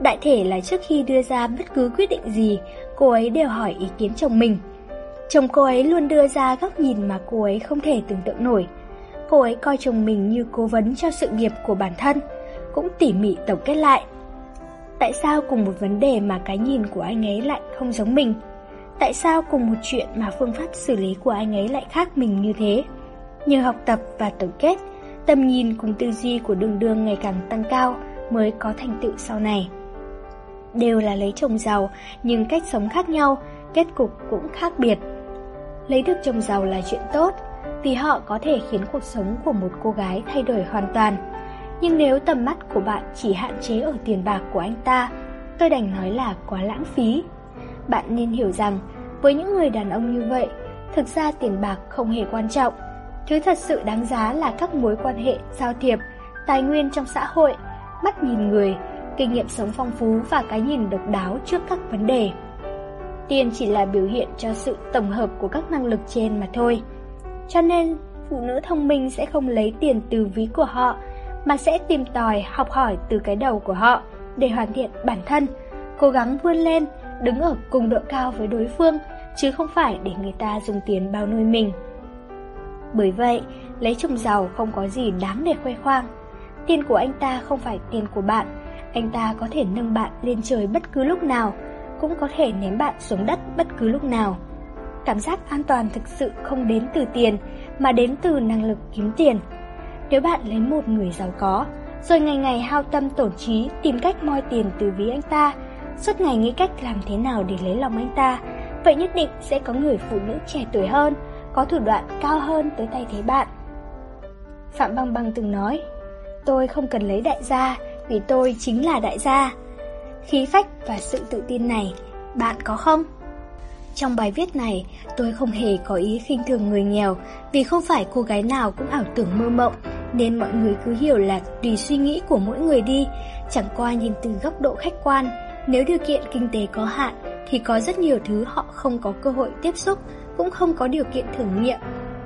Đại thể là trước khi đưa ra bất cứ quyết định gì, cô ấy đều hỏi ý kiến chồng mình. Chồng cô ấy luôn đưa ra góc nhìn mà cô ấy không thể tưởng tượng nổi. Cô ấy coi chồng mình như cố vấn cho sự nghiệp của bản thân, cũng tỉ mỉ tổng kết lại. Tại sao cùng một vấn đề mà cái nhìn của anh ấy lại không giống mình? Tại sao cùng một chuyện mà phương pháp xử lý của anh ấy lại khác mình như thế? Nhờ học tập và tổng kết, tầm nhìn cùng tư duy của đường đường ngày càng tăng cao mới có thành tựu sau này đều là lấy chồng giàu, nhưng cách sống khác nhau, kết cục cũng khác biệt. Lấy được chồng giàu là chuyện tốt, vì họ có thể khiến cuộc sống của một cô gái thay đổi hoàn toàn. Nhưng nếu tầm mắt của bạn chỉ hạn chế ở tiền bạc của anh ta, tôi đành nói là quá lãng phí. Bạn nên hiểu rằng, với những người đàn ông như vậy, thực ra tiền bạc không hề quan trọng, Thứ thật sự đáng giá là các mối quan hệ, giao thiệp, tài nguyên trong xã hội, mắt nhìn người, kinh nghiệm sống phong phú và cái nhìn độc đáo trước các vấn đề. Tiền chỉ là biểu hiện cho sự tổng hợp của các năng lực trên mà thôi. Cho nên, phụ nữ thông minh sẽ không lấy tiền từ ví của họ, mà sẽ tìm tòi, học hỏi từ cái đầu của họ để hoàn thiện bản thân, cố gắng vươn lên, đứng ở cùng độ cao với đối phương, chứ không phải để người ta dùng tiền bao nuôi mình. Bởi vậy, lấy chồng giàu không có gì đáng để khoe khoang. Tiền của anh ta không phải tiền của bạn, anh ta có thể nâng bạn lên trời bất cứ lúc nào, cũng có thể ném bạn xuống đất bất cứ lúc nào. Cảm giác an toàn thực sự không đến từ tiền, mà đến từ năng lực kiếm tiền. Nếu bạn lấy một người giàu có, rồi ngày ngày hao tâm tổn trí tìm cách moi tiền từ ví anh ta, suốt ngày nghĩ cách làm thế nào để lấy lòng anh ta, vậy nhất định sẽ có người phụ nữ trẻ tuổi hơn, có thủ đoạn cao hơn tới tay thế bạn. Phạm Băng Băng từng nói, tôi không cần lấy đại gia vì tôi chính là đại gia. Khí phách và sự tự tin này, bạn có không? Trong bài viết này, tôi không hề có ý khinh thường người nghèo vì không phải cô gái nào cũng ảo tưởng mơ mộng, nên mọi người cứ hiểu là tùy suy nghĩ của mỗi người đi, chẳng qua nhìn từ góc độ khách quan. Nếu điều kiện kinh tế có hạn, thì có rất nhiều thứ họ không có cơ hội tiếp xúc, cũng không có điều kiện thử nghiệm.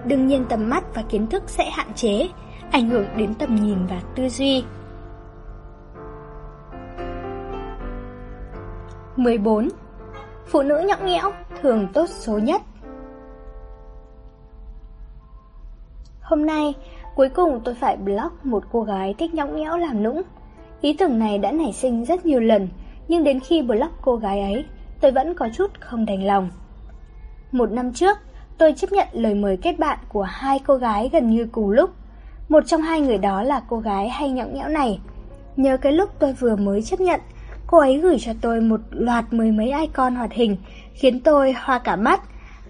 Đương nhiên tầm mắt và kiến thức sẽ hạn chế, ảnh hưởng đến tầm nhìn và tư duy. 14. Phụ nữ nhõng nhẽo thường tốt số nhất Hôm nay, cuối cùng tôi phải block một cô gái thích nhõng nhẽo làm nũng. Ý tưởng này đã nảy sinh rất nhiều lần, nhưng đến khi block cô gái ấy, tôi vẫn có chút không đành lòng. Một năm trước, tôi chấp nhận lời mời kết bạn của hai cô gái gần như cùng lúc. Một trong hai người đó là cô gái hay nhõng nhẽo này. Nhớ cái lúc tôi vừa mới chấp nhận, cô ấy gửi cho tôi một loạt mười mấy icon hoạt hình, khiến tôi hoa cả mắt.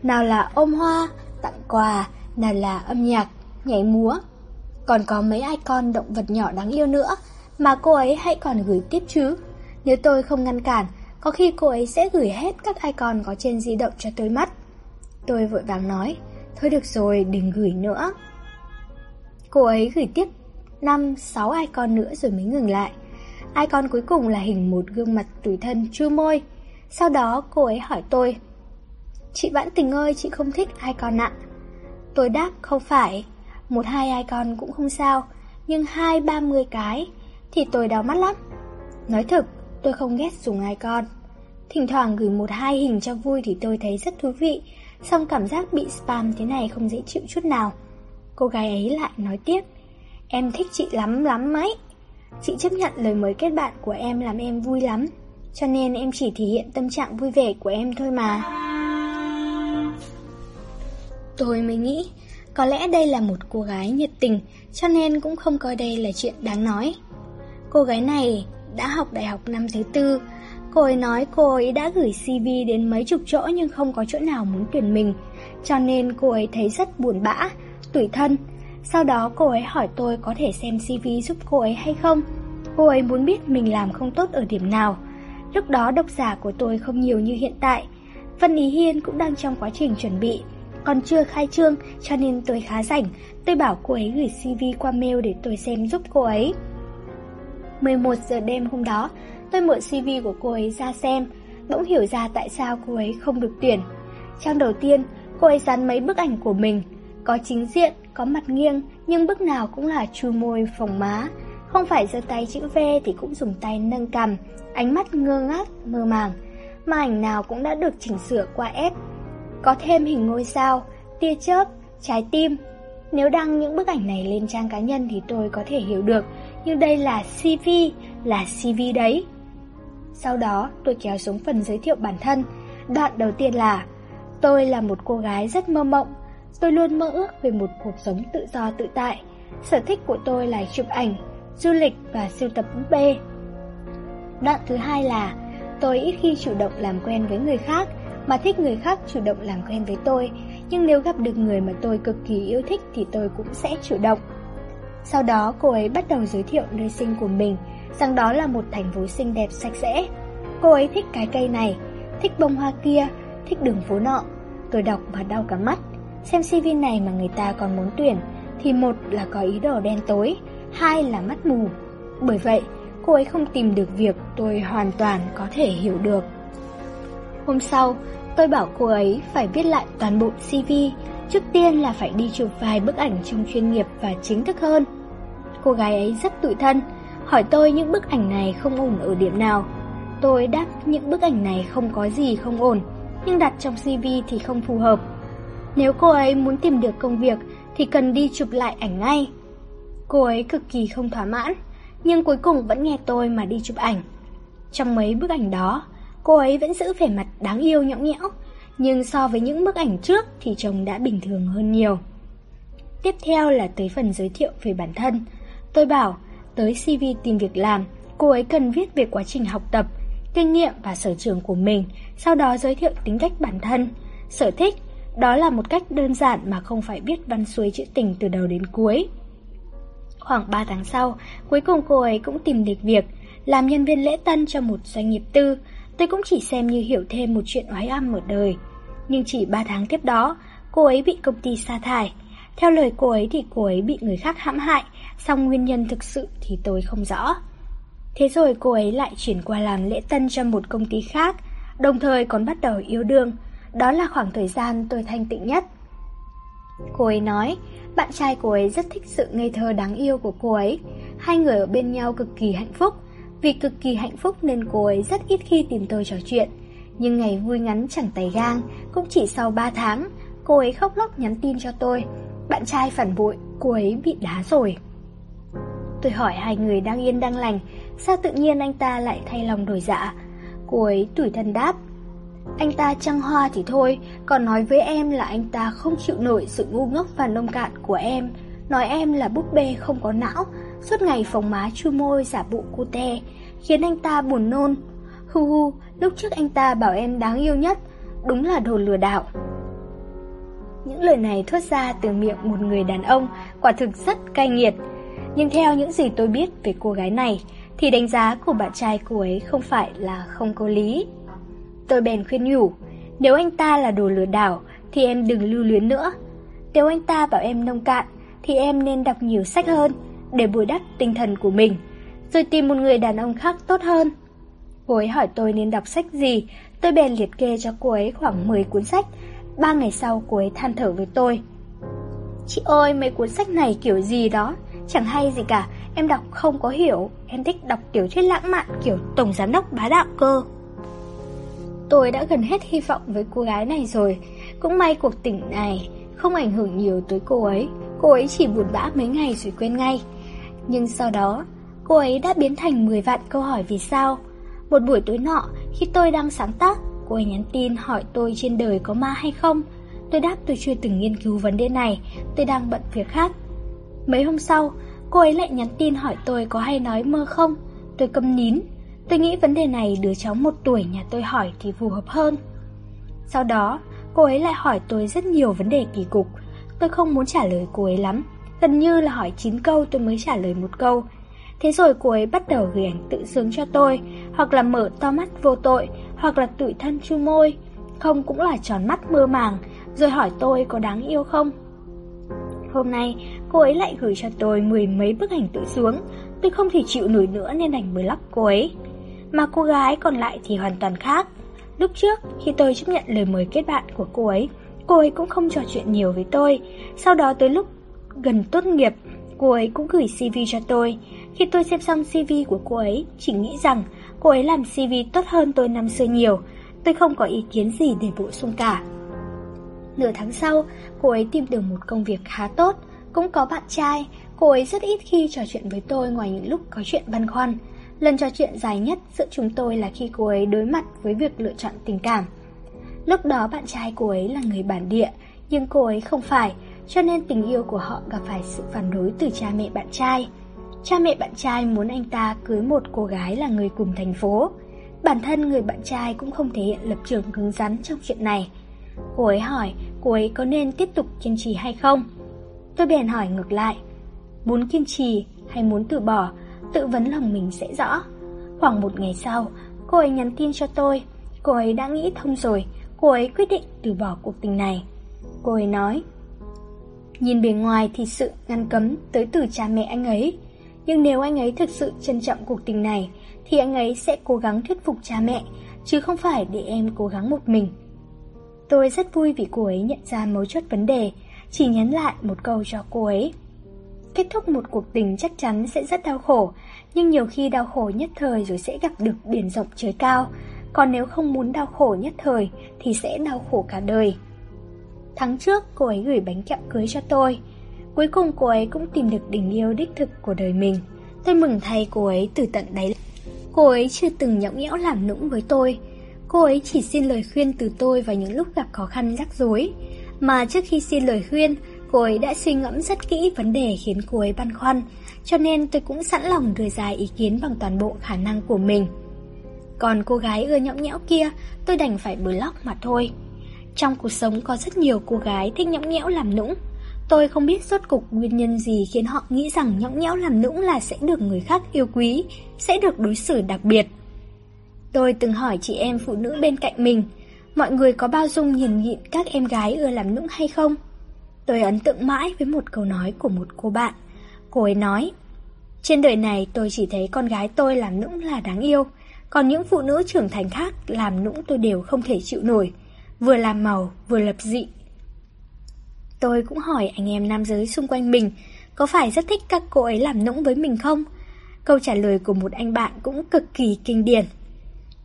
Nào là ôm hoa, tặng quà, nào là âm nhạc, nhảy múa. Còn có mấy icon động vật nhỏ đáng yêu nữa, mà cô ấy hãy còn gửi tiếp chứ. Nếu tôi không ngăn cản, có khi cô ấy sẽ gửi hết các icon có trên di động cho tôi mắt. Tôi vội vàng nói, thôi được rồi, đừng gửi nữa. Cô ấy gửi tiếp 5-6 icon nữa rồi mới ngừng lại. Icon cuối cùng là hình một gương mặt tủi thân chu môi. Sau đó cô ấy hỏi tôi, Chị Vãn Tình ơi, chị không thích icon ạ. Tôi đáp không phải, một hai icon cũng không sao, nhưng hai ba mươi cái thì tôi đau mắt lắm. Nói thực, tôi không ghét dùng ai con Thỉnh thoảng gửi một hai hình cho vui thì tôi thấy rất thú vị, song cảm giác bị spam thế này không dễ chịu chút nào. Cô gái ấy lại nói tiếp, em thích chị lắm lắm mấy. Chị chấp nhận lời mời kết bạn của em làm em vui lắm, cho nên em chỉ thể hiện tâm trạng vui vẻ của em thôi mà. Tôi mới nghĩ, có lẽ đây là một cô gái nhiệt tình, cho nên cũng không coi đây là chuyện đáng nói. Cô gái này đã học đại học năm thứ tư, Cô ấy nói cô ấy đã gửi CV đến mấy chục chỗ nhưng không có chỗ nào muốn tuyển mình, cho nên cô ấy thấy rất buồn bã, tủi thân. Sau đó cô ấy hỏi tôi có thể xem CV giúp cô ấy hay không. Cô ấy muốn biết mình làm không tốt ở điểm nào. Lúc đó độc giả của tôi không nhiều như hiện tại. Vân Ý Hiên cũng đang trong quá trình chuẩn bị, còn chưa khai trương cho nên tôi khá rảnh. Tôi bảo cô ấy gửi CV qua mail để tôi xem giúp cô ấy. 11 giờ đêm hôm đó, Tôi mượn CV của cô ấy ra xem, bỗng hiểu ra tại sao cô ấy không được tuyển. Trang đầu tiên, cô ấy dán mấy bức ảnh của mình, có chính diện, có mặt nghiêng, nhưng bức nào cũng là chu môi, phồng má. Không phải giơ tay chữ V thì cũng dùng tay nâng cằm, ánh mắt ngơ ngác, mơ màng. Mà ảnh nào cũng đã được chỉnh sửa qua ép. Có thêm hình ngôi sao, tia chớp, trái tim. Nếu đăng những bức ảnh này lên trang cá nhân thì tôi có thể hiểu được, nhưng đây là CV, là CV đấy. Sau đó tôi kéo xuống phần giới thiệu bản thân. Đoạn đầu tiên là Tôi là một cô gái rất mơ mộng. Tôi luôn mơ ước về một cuộc sống tự do tự tại. Sở thích của tôi là chụp ảnh, du lịch và sưu tập búp bê. Đoạn thứ hai là Tôi ít khi chủ động làm quen với người khác Mà thích người khác chủ động làm quen với tôi. Nhưng nếu gặp được người mà tôi cực kỳ yêu thích Thì tôi cũng sẽ chủ động. Sau đó cô ấy bắt đầu giới thiệu nơi sinh của mình rằng đó là một thành phố xinh đẹp sạch sẽ. Cô ấy thích cái cây này, thích bông hoa kia, thích đường phố nọ. Tôi đọc mà đau cả mắt. Xem CV này mà người ta còn muốn tuyển Thì một là có ý đồ đen tối Hai là mắt mù Bởi vậy cô ấy không tìm được việc tôi hoàn toàn có thể hiểu được Hôm sau tôi bảo cô ấy phải viết lại toàn bộ CV Trước tiên là phải đi chụp vài bức ảnh trông chuyên nghiệp và chính thức hơn. Cô gái ấy rất tủi thân, Hỏi tôi những bức ảnh này không ổn ở điểm nào. Tôi đáp những bức ảnh này không có gì không ổn, Nhưng đặt trong CV thì không phù hợp. Nếu cô ấy muốn tìm được công việc Thì cần đi chụp lại ảnh ngay. Cô ấy cực kỳ không thỏa mãn, Nhưng cuối cùng vẫn nghe tôi mà đi chụp ảnh. Trong mấy bức ảnh đó, Cô ấy vẫn giữ vẻ mặt đáng yêu nhõng nhẽo nhưng so với những bức ảnh trước Thì trông đã bình thường hơn nhiều Tiếp theo là tới phần giới thiệu về bản thân Tôi bảo tới CV tìm việc làm Cô ấy cần viết về quá trình học tập kinh nghiệm và sở trường của mình, sau đó giới thiệu tính cách bản thân, sở thích. Đó là một cách đơn giản mà không phải viết văn xuôi chữ tình từ đầu đến cuối. Khoảng 3 tháng sau, cuối cùng cô ấy cũng tìm được việc, làm nhân viên lễ tân cho một doanh nghiệp tư. Tôi cũng chỉ xem như hiểu thêm một chuyện oái âm một đời. Nhưng chỉ 3 tháng tiếp đó, cô ấy bị công ty sa thải. Theo lời cô ấy thì cô ấy bị người khác hãm hại, song nguyên nhân thực sự thì tôi không rõ. Thế rồi cô ấy lại chuyển qua làm lễ tân cho một công ty khác, đồng thời còn bắt đầu yêu đương. Đó là khoảng thời gian tôi thanh tịnh nhất. Cô ấy nói, bạn trai cô ấy rất thích sự ngây thơ đáng yêu của cô ấy. Hai người ở bên nhau cực kỳ hạnh phúc. Vì cực kỳ hạnh phúc nên cô ấy rất ít khi tìm tôi trò chuyện. Nhưng ngày vui ngắn chẳng tay gang, cũng chỉ sau 3 tháng, cô ấy khóc lóc nhắn tin cho tôi. Bạn trai phản bội, cô ấy bị đá rồi. Tôi hỏi hai người đang yên đang lành, sao tự nhiên anh ta lại thay lòng đổi dạ? Cô ấy tủi thân đáp. Anh ta trăng hoa thì thôi, còn nói với em là anh ta không chịu nổi sự ngu ngốc và nông cạn của em. Nói em là búp bê không có não, suốt ngày phồng má chu môi giả bộ cô te, khiến anh ta buồn nôn. Hu hu, lúc trước anh ta bảo em đáng yêu nhất, đúng là đồ lừa đảo. Những lời này thốt ra từ miệng một người đàn ông, quả thực rất cay nghiệt. Nhưng theo những gì tôi biết về cô gái này, thì đánh giá của bạn trai cô ấy không phải là không có lý. Tôi bèn khuyên nhủ, nếu anh ta là đồ lừa đảo thì em đừng lưu luyến nữa. Nếu anh ta bảo em nông cạn thì em nên đọc nhiều sách hơn để bồi đắp tinh thần của mình, rồi tìm một người đàn ông khác tốt hơn. Cô ấy hỏi tôi nên đọc sách gì, tôi bèn liệt kê cho cô ấy khoảng 10 cuốn sách. Ba ngày sau cô ấy than thở với tôi. Chị ơi, mấy cuốn sách này kiểu gì đó, Chẳng hay gì cả, em đọc không có hiểu, em thích đọc tiểu thuyết lãng mạn kiểu tổng giám đốc bá đạo cơ. Tôi đã gần hết hy vọng với cô gái này rồi, cũng may cuộc tỉnh này không ảnh hưởng nhiều tới cô ấy, cô ấy chỉ buồn bã mấy ngày rồi quên ngay. Nhưng sau đó, cô ấy đã biến thành 10 vạn câu hỏi vì sao. Một buổi tối nọ, khi tôi đang sáng tác, cô ấy nhắn tin hỏi tôi trên đời có ma hay không. Tôi đáp tôi chưa từng nghiên cứu vấn đề này, tôi đang bận việc khác. Mấy hôm sau, cô ấy lại nhắn tin hỏi tôi có hay nói mơ không. Tôi câm nín. Tôi nghĩ vấn đề này đứa cháu một tuổi nhà tôi hỏi thì phù hợp hơn. Sau đó, cô ấy lại hỏi tôi rất nhiều vấn đề kỳ cục. Tôi không muốn trả lời cô ấy lắm. Gần như là hỏi 9 câu tôi mới trả lời một câu. Thế rồi cô ấy bắt đầu gửi ảnh tự sướng cho tôi, hoặc là mở to mắt vô tội, hoặc là tủi thân chu môi. Không cũng là tròn mắt mơ màng, rồi hỏi tôi có đáng yêu không. Hôm nay, cô ấy lại gửi cho tôi mười mấy bức ảnh tự xuống. Tôi không thể chịu nổi nữa nên đành block cô ấy. Mà cô gái còn lại thì hoàn toàn khác. Lúc trước, khi tôi chấp nhận lời mời kết bạn của cô ấy, cô ấy cũng không trò chuyện nhiều với tôi. Sau đó tới lúc gần tốt nghiệp, cô ấy cũng gửi CV cho tôi. Khi tôi xem xong CV của cô ấy, chỉ nghĩ rằng cô ấy làm CV tốt hơn tôi năm xưa nhiều. Tôi không có ý kiến gì để bổ sung cả. Nửa tháng sau, cô ấy tìm được một công việc khá tốt, cũng có bạn trai. Cô ấy rất ít khi trò chuyện với tôi ngoài những lúc có chuyện băn khoăn. Lần trò chuyện dài nhất giữa chúng tôi là khi cô ấy đối mặt với việc lựa chọn tình cảm. Lúc đó bạn trai cô ấy là người bản địa, nhưng cô ấy không phải, cho nên tình yêu của họ gặp phải sự phản đối từ cha mẹ bạn trai. Cha mẹ bạn trai muốn anh ta cưới một cô gái là người cùng thành phố. Bản thân người bạn trai cũng không thể hiện lập trường cứng rắn trong chuyện này. Cô ấy hỏi cô ấy có nên tiếp tục kiên trì hay không? Tôi bèn hỏi ngược lại. Muốn kiên trì hay muốn từ bỏ, tự vấn lòng mình sẽ rõ. Khoảng một ngày sau, cô ấy nhắn tin cho tôi. Cô ấy đã nghĩ thông rồi, cô ấy quyết định từ bỏ cuộc tình này. Cô ấy nói, Nhìn bề ngoài thì sự ngăn cấm tới từ cha mẹ anh ấy. Nhưng nếu anh ấy thực sự trân trọng cuộc tình này, thì anh ấy sẽ cố gắng thuyết phục cha mẹ, chứ không phải để em cố gắng một mình. Tôi rất vui vì cô ấy nhận ra mấu chốt vấn đề, chỉ nhấn lại một câu cho cô ấy. Kết thúc một cuộc tình chắc chắn sẽ rất đau khổ, nhưng nhiều khi đau khổ nhất thời rồi sẽ gặp được biển rộng trời cao, còn nếu không muốn đau khổ nhất thời thì sẽ đau khổ cả đời. Tháng trước cô ấy gửi bánh kẹo cưới cho tôi, cuối cùng cô ấy cũng tìm được tình yêu đích thực của đời mình. Tôi mừng thay cô ấy từ tận đáy. Cô ấy chưa từng nhõng nhẽo làm nũng với tôi, cô ấy chỉ xin lời khuyên từ tôi vào những lúc gặp khó khăn rắc rối. Mà trước khi xin lời khuyên, cô ấy đã suy ngẫm rất kỹ vấn đề khiến cô ấy băn khoăn, cho nên tôi cũng sẵn lòng đưa ra ý kiến bằng toàn bộ khả năng của mình. Còn cô gái ưa nhõng nhẽo kia, tôi đành phải block mà thôi. Trong cuộc sống có rất nhiều cô gái thích nhõng nhẽo làm nũng. Tôi không biết rốt cục nguyên nhân gì khiến họ nghĩ rằng nhõng nhẽo làm nũng là sẽ được người khác yêu quý, sẽ được đối xử đặc biệt. Tôi từng hỏi chị em phụ nữ bên cạnh mình, mọi người có bao dung nhìn nhịn các em gái ưa làm nũng hay không? Tôi ấn tượng mãi với một câu nói của một cô bạn. Cô ấy nói, trên đời này tôi chỉ thấy con gái tôi làm nũng là đáng yêu, còn những phụ nữ trưởng thành khác làm nũng tôi đều không thể chịu nổi, vừa làm màu vừa lập dị. Tôi cũng hỏi anh em nam giới xung quanh mình, có phải rất thích các cô ấy làm nũng với mình không? Câu trả lời của một anh bạn cũng cực kỳ kinh điển.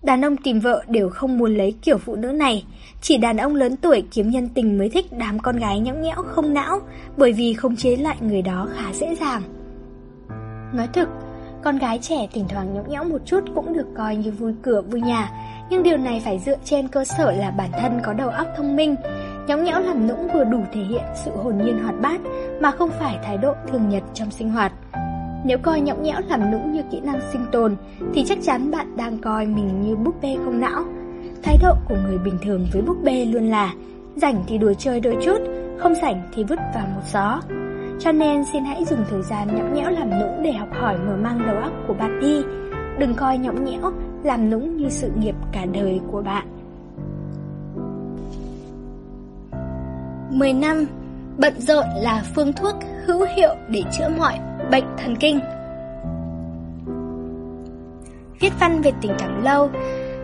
Đàn ông tìm vợ đều không muốn lấy kiểu phụ nữ này, chỉ đàn ông lớn tuổi kiếm nhân tình mới thích đám con gái nhõng nhẽo không não, bởi vì không chế lại người đó khá dễ dàng. Nói thực, con gái trẻ thỉnh thoảng nhõng nhẽo một chút cũng được coi như vui cửa vui nhà, nhưng điều này phải dựa trên cơ sở là bản thân có đầu óc thông minh. Nhõng nhẽo làm nũng vừa đủ thể hiện sự hồn nhiên hoạt bát mà không phải thái độ thường nhật trong sinh hoạt. Nếu coi nhõng nhẽo làm nũng như kỹ năng sinh tồn thì chắc chắn bạn đang coi mình như búp bê không não. Thái độ của người bình thường với búp bê luôn là rảnh thì đùa chơi đôi chút, không rảnh thì vứt vào một gió. Cho nên xin hãy dùng thời gian nhõng nhẽo làm nũng để học hỏi mở mang đầu óc của bạn đi. Đừng coi nhõng nhẽo, làm nũng như sự nghiệp cả đời của bạn. 10 năm, bận rộn là phương thuốc hữu hiệu để chữa mọi bệnh thần kinh. Viết văn về tình cảm lâu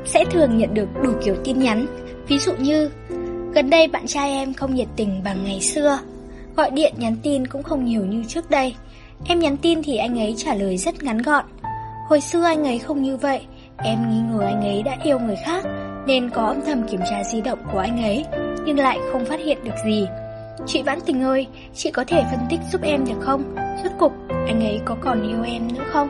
sẽ thường nhận được đủ kiểu tin nhắn, ví dụ như Gần đây bạn trai em không nhiệt tình bằng ngày xưa Gọi điện nhắn tin cũng không nhiều như trước đây. Em nhắn tin thì anh ấy trả lời rất ngắn gọn. Hồi xưa anh ấy không như vậy. Em nghi ngờ anh ấy đã yêu người khác, Nên có âm thầm kiểm tra di động của anh ấy, Nhưng lại không phát hiện được gì. Chị Vãn Tình ơi, Chị có thể phân tích giúp em được không? Rốt cục, anh ấy có còn yêu em nữa không?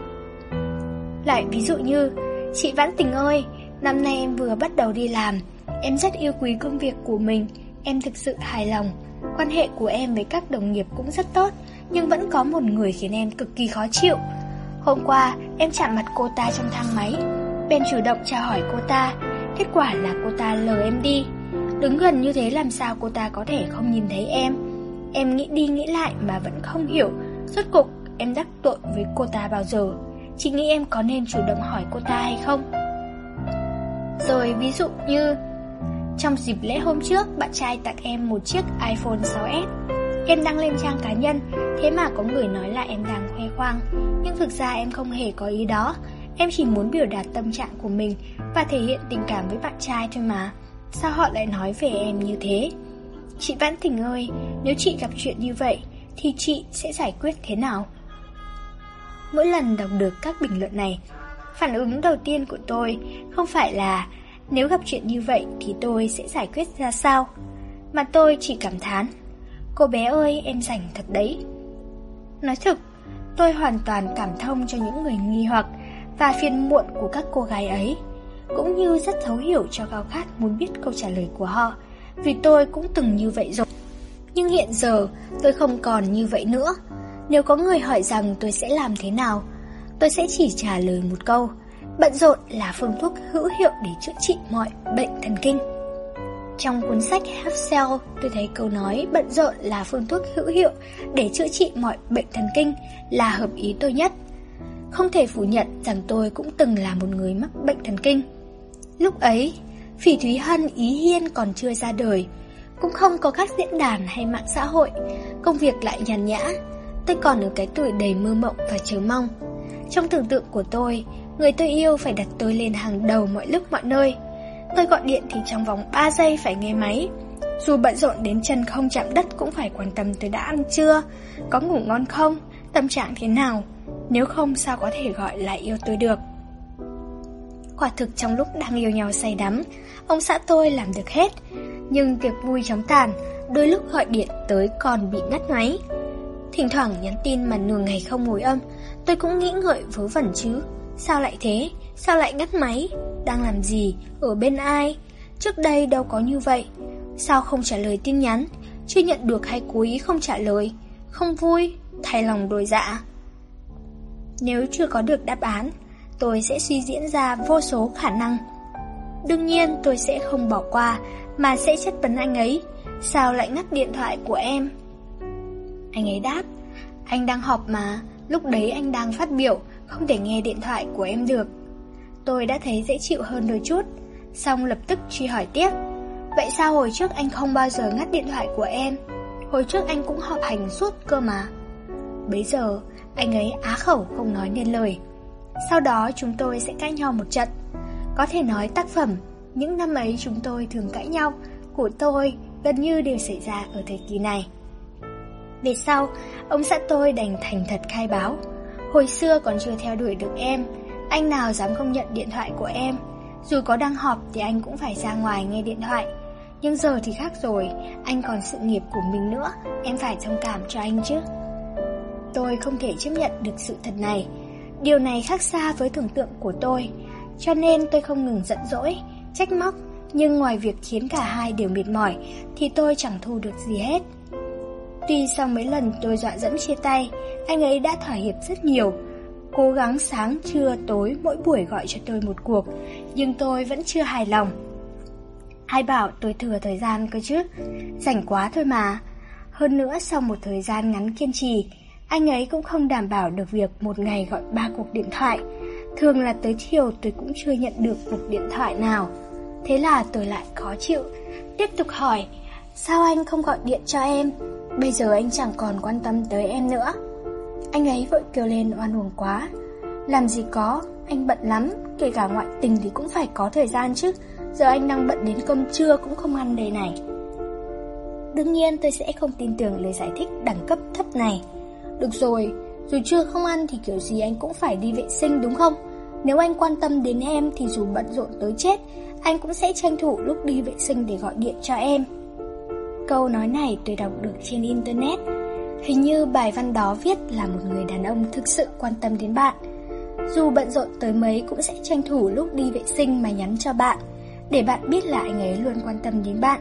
Lại ví dụ như, Chị Vãn Tình ơi, Năm nay em vừa bắt đầu đi làm. Em rất yêu quý công việc của mình. Em thực sự hài lòng. Quan hệ của em với các đồng nghiệp cũng rất tốt, Nhưng vẫn có một người khiến em cực kỳ khó chịu. Hôm qua, em chạm mặt cô ta trong thang máy. Bên chủ động chào hỏi cô ta. Kết quả là cô ta lờ em đi. Đứng gần như thế làm sao cô ta có thể không nhìn thấy em? Em nghĩ đi nghĩ lại mà vẫn không hiểu. Rốt cục em đắc tội với cô ta bao giờ? Chị nghĩ em có nên chủ động hỏi cô ta hay không? Rồi, ví dụ như trong dịp lễ hôm trước, bạn trai tặng em một chiếc iPhone 6s. Em đăng lên trang cá nhân, thế mà có người nói là em đang khoe khoang. Nhưng thực ra em không hề có ý đó. Em chỉ muốn biểu đạt tâm trạng của mình và thể hiện tình cảm với bạn trai thôi mà. Sao họ lại nói về em như thế? Chị Vãn Thỉnh ơi, nếu chị gặp chuyện như vậy, thì chị sẽ giải quyết thế nào? Mỗi lần đọc được các bình luận này, phản ứng đầu tiên của tôi không phải là nếu gặp chuyện như vậy thì tôi sẽ giải quyết ra sao? Mà tôi chỉ cảm thán, Cô bé ơi, em rảnh thật đấy. Nói thực, Tôi hoàn toàn cảm thông cho những người nghi hoặc Và phiền muộn của các cô gái ấy, Cũng như rất thấu hiểu cho cao khát muốn biết câu trả lời của họ, Vì tôi cũng từng như vậy rồi. Nhưng hiện giờ, tôi không còn như vậy nữa. Nếu có người hỏi rằng tôi sẽ làm thế nào, Tôi sẽ chỉ trả lời một câu Bận rộn là phương thuốc hữu hiệu để chữa trị mọi bệnh thần kinh. Trong cuốn sách Half Cell, tôi thấy câu nói bận rộn là phương thuốc hữu hiệu để chữa trị mọi bệnh thần kinh là hợp ý tôi nhất. Không thể phủ nhận rằng tôi cũng từng là một người mắc bệnh thần kinh. Lúc ấy, Phỉ Thúy Hân ý hiên còn chưa ra đời. Cũng không có các diễn đàn hay mạng xã hội Công việc lại nhàn nhã Tôi còn ở cái tuổi đầy mơ mộng và chờ mong Trong tưởng tượng của tôi Người tôi yêu phải đặt tôi lên hàng đầu mọi lúc mọi nơi. Tôi gọi điện thì trong vòng 3 giây phải nghe máy. Dù bận rộn đến chân không chạm đất cũng phải quan tâm tôi đã ăn chưa Có ngủ ngon không, Tâm trạng thế nào. Nếu không, sao có thể gọi là yêu tôi được? Quả thực trong lúc đang yêu nhau say đắm, Ông xã tôi làm được hết. Nhưng tiệc vui chóng tàn, Đôi lúc gọi điện tới còn bị ngắt máy. Thỉnh thoảng nhắn tin mà nửa ngày không hồi âm, Tôi cũng nghĩ ngợi vớ vẩn chứ. Sao lại thế? Sao lại ngắt máy? Đang làm gì? Ở bên ai? Trước đây đâu có như vậy Sao không trả lời tin nhắn? Chưa nhận được hay cố ý không trả lời? Không vui? Thay lòng đổi dạ Nếu chưa có được đáp án, Tôi sẽ suy diễn ra vô số khả năng Đương nhiên, tôi sẽ không bỏ qua, Mà sẽ chất vấn anh ấy Sao lại ngắt điện thoại của em? Anh ấy đáp, Anh đang họp mà, Lúc đấy anh đang phát biểu không thể nghe điện thoại của em được. Tôi đã thấy dễ chịu hơn đôi chút, Xong lập tức truy hỏi tiếp. Vậy sao hồi trước anh không bao giờ ngắt điện thoại của em? Hồi trước anh cũng họp hành suốt cơ mà. Bây giờ, anh ấy á khẩu không nói nên lời. Sau đó chúng tôi sẽ cãi nhau một trận. Có thể nói tác phẩm, Những năm ấy chúng tôi thường cãi nhau, Của tôi gần như đều xảy ra ở thời kỳ này. Về sau, Ông xã tôi đành thành thật khai báo. Hồi xưa còn chưa theo đuổi được em, Anh nào dám không nhận điện thoại của em? Dù có đang họp thì anh cũng phải ra ngoài nghe điện thoại. Nhưng giờ thì khác rồi, Anh còn sự nghiệp của mình nữa, Em phải thông cảm cho anh chứ. Tôi không thể chấp nhận được sự thật này. Điều này khác xa với tưởng tượng của tôi, Cho nên tôi không ngừng giận dỗi, Trách móc. Nhưng ngoài việc khiến cả hai đều mệt mỏi Thì tôi chẳng thu được gì hết. Tuy sau mấy lần tôi dọa dẫm chia tay, anh ấy đã thỏa hiệp rất nhiều. Cố gắng sáng, trưa, tối mỗi buổi gọi cho tôi một cuộc, nhưng tôi vẫn chưa hài lòng. Ai bảo tôi thừa thời gian cơ chứ, rảnh quá thôi mà. Hơn nữa sau một thời gian ngắn kiên trì, anh ấy cũng không đảm bảo được việc một ngày gọi ba cuộc điện thoại. Thường là tới chiều tôi cũng chưa nhận được cuộc điện thoại nào. Thế là tôi lại khó chịu, tiếp tục hỏi, sao anh không gọi điện cho em? Bây giờ anh chẳng còn quan tâm tới em nữa. Anh ấy vội kêu lên oan uổng quá. Làm gì có, anh bận lắm. Kể cả ngoại tình thì cũng phải có thời gian chứ. Giờ anh đang bận đến cơm trưa cũng không ăn đây này. Đương nhiên tôi sẽ không tin tưởng lời giải thích đẳng cấp thấp này. Được rồi, dù chưa không ăn thì kiểu gì anh cũng phải đi vệ sinh đúng không? Nếu anh quan tâm đến em thì dù bận rộn tới chết Anh cũng sẽ tranh thủ lúc đi vệ sinh để gọi điện cho em. Câu nói này tôi đọc được trên internet. Hình như bài văn đó viết là một người đàn ông thực sự quan tâm đến bạn. Dù bận rộn tới mấy cũng sẽ tranh thủ lúc đi vệ sinh mà nhắn cho bạn, Để bạn biết là anh ấy luôn quan tâm đến bạn.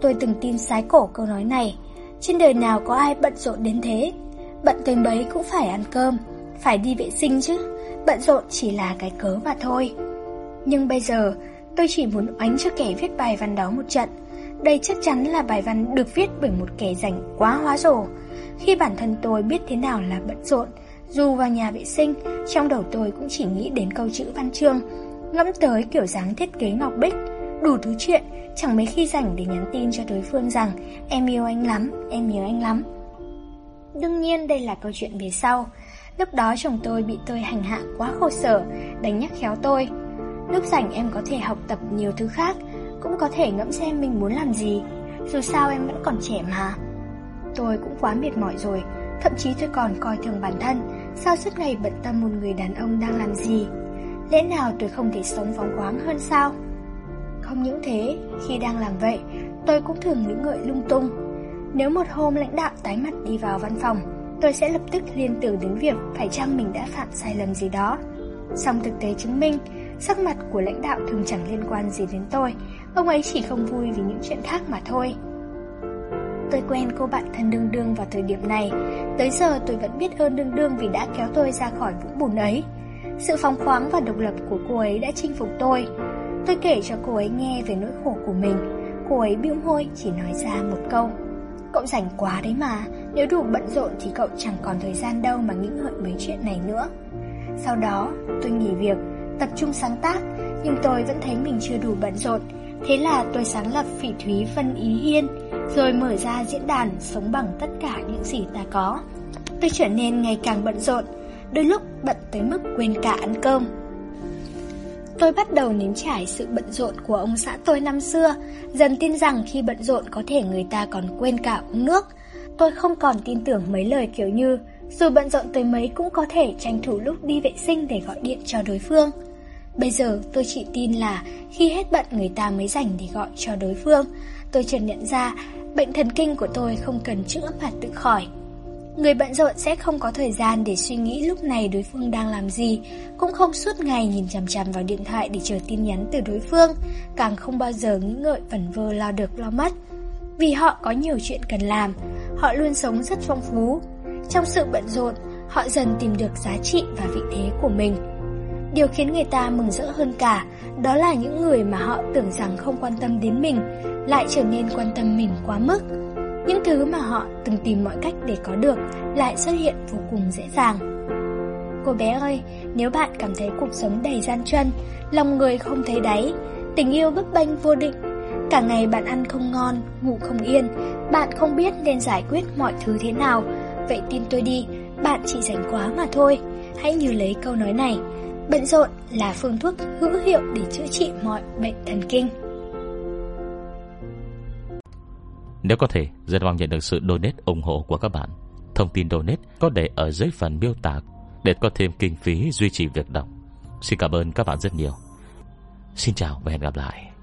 Tôi từng tin sái cổ câu nói này, Trên đời nào có ai bận rộn đến thế? Bận tới mấy cũng phải ăn cơm, Phải đi vệ sinh chứ, Bận rộn chỉ là cái cớ mà thôi. Nhưng bây giờ, tôi chỉ muốn oánh cho kẻ viết bài văn đó một trận đây chắc chắn là bài văn được viết bởi một kẻ rảnh quá hóa rổ. Khi bản thân tôi biết thế nào là bận rộn, dù vào nhà vệ sinh, trong đầu tôi cũng chỉ nghĩ đến câu chữ văn chương, ngẫm tới kiểu dáng thiết kế ngọc bích, đủ thứ chuyện, chẳng mấy khi rảnh để nhắn tin cho đối phương rằng em yêu anh lắm, em nhớ anh lắm. Đương nhiên đây là câu chuyện về sau. Lúc đó chồng tôi bị tôi hành hạ quá khổ sở, đánh nhắc khéo tôi. Lúc rảnh em có thể học tập nhiều thứ khác, cũng có thể ngẫm xem mình muốn làm gì. Dù sao em vẫn còn trẻ mà. Tôi cũng quá mệt mỏi rồi, Thậm chí tôi còn coi thường bản thân, Sao suốt ngày bận tâm một người đàn ông đang làm gì? Lẽ nào tôi không thể sống phóng khoáng hơn sao? Không những thế, Khi đang làm vậy, Tôi cũng thường nghĩ ngợi lung tung. Nếu một hôm lãnh đạo tái mặt đi vào văn phòng, Tôi sẽ lập tức liên tưởng đến việc Phải chăng mình đã phạm sai lầm gì đó. Song thực tế chứng minh, Sắc mặt của lãnh đạo thường chẳng liên quan gì đến tôi. Ông ấy chỉ không vui vì những chuyện khác mà thôi. Tôi quen cô bạn thân đương đương vào thời điểm này. Tới giờ tôi vẫn biết ơn đương đương vì đã kéo tôi ra khỏi vũng bùn ấy. Sự phóng khoáng và độc lập của cô ấy đã chinh phục tôi. Tôi kể cho cô ấy nghe về nỗi khổ của mình. Cô ấy bĩu môi, chỉ nói ra một câu. Cậu rảnh quá đấy mà. Nếu đủ bận rộn thì cậu chẳng còn thời gian đâu mà nghĩ ngợi mấy chuyện này nữa. Sau đó, tôi nghỉ việc, Tập trung sáng tác, Nhưng tôi vẫn thấy mình chưa đủ bận rộn. Thế là tôi sáng lập Phỉ Thúy Vân Ý Hiên, rồi mở ra diễn đàn sống bằng tất cả những gì ta có. Tôi trở nên ngày càng bận rộn, đôi lúc bận tới mức quên cả ăn cơm. Tôi bắt đầu nếm trải sự bận rộn của ông xã tôi năm xưa, dần tin rằng khi bận rộn có thể người ta còn quên cả uống nước. Tôi không còn tin tưởng mấy lời kiểu như dù bận rộn tới mấy cũng có thể tranh thủ lúc đi vệ sinh để gọi điện cho đối phương. Bây giờ tôi chỉ tin là khi hết bận người ta mới dành để gọi cho đối phương. Tôi chợt nhận ra bệnh thần kinh của tôi không cần chữa mà tự khỏi. Người bận rộn sẽ không có thời gian để suy nghĩ lúc này đối phương đang làm gì, cũng không suốt ngày nhìn chằm chằm vào điện thoại để chờ tin nhắn từ đối phương, càng không bao giờ nghĩ ngợi vẩn vơ lo được lo mất. Vì họ có nhiều chuyện cần làm, họ luôn sống rất phong phú. Trong sự bận rộn, họ dần tìm được giá trị và vị thế của mình. Điều khiến người ta mừng rỡ hơn cả, đó là những người mà họ tưởng rằng không quan tâm đến mình, lại trở nên quan tâm mình quá mức. Những thứ mà họ từng tìm mọi cách để có được lại xuất hiện vô cùng dễ dàng. Cô bé ơi, nếu bạn cảm thấy cuộc sống đầy gian truân, lòng người không thấy đáy, tình yêu bấp bênh vô định, cả ngày bạn ăn không ngon, ngủ không yên, bạn không biết nên giải quyết mọi thứ thế nào, vậy tin tôi đi, bạn chỉ rảnh quá mà thôi. Hãy nhớ lấy câu nói này, bận rộn là phương thuốc hữu hiệu để chữa trị mọi bệnh thần kinh. Nếu có thể, rất mong nhận được sự donate ủng hộ của các bạn. Thông tin donate có để ở dưới phần miêu tả để có thêm kinh phí duy trì việc đọc. Xin cảm ơn các bạn rất nhiều. Xin chào và hẹn gặp lại.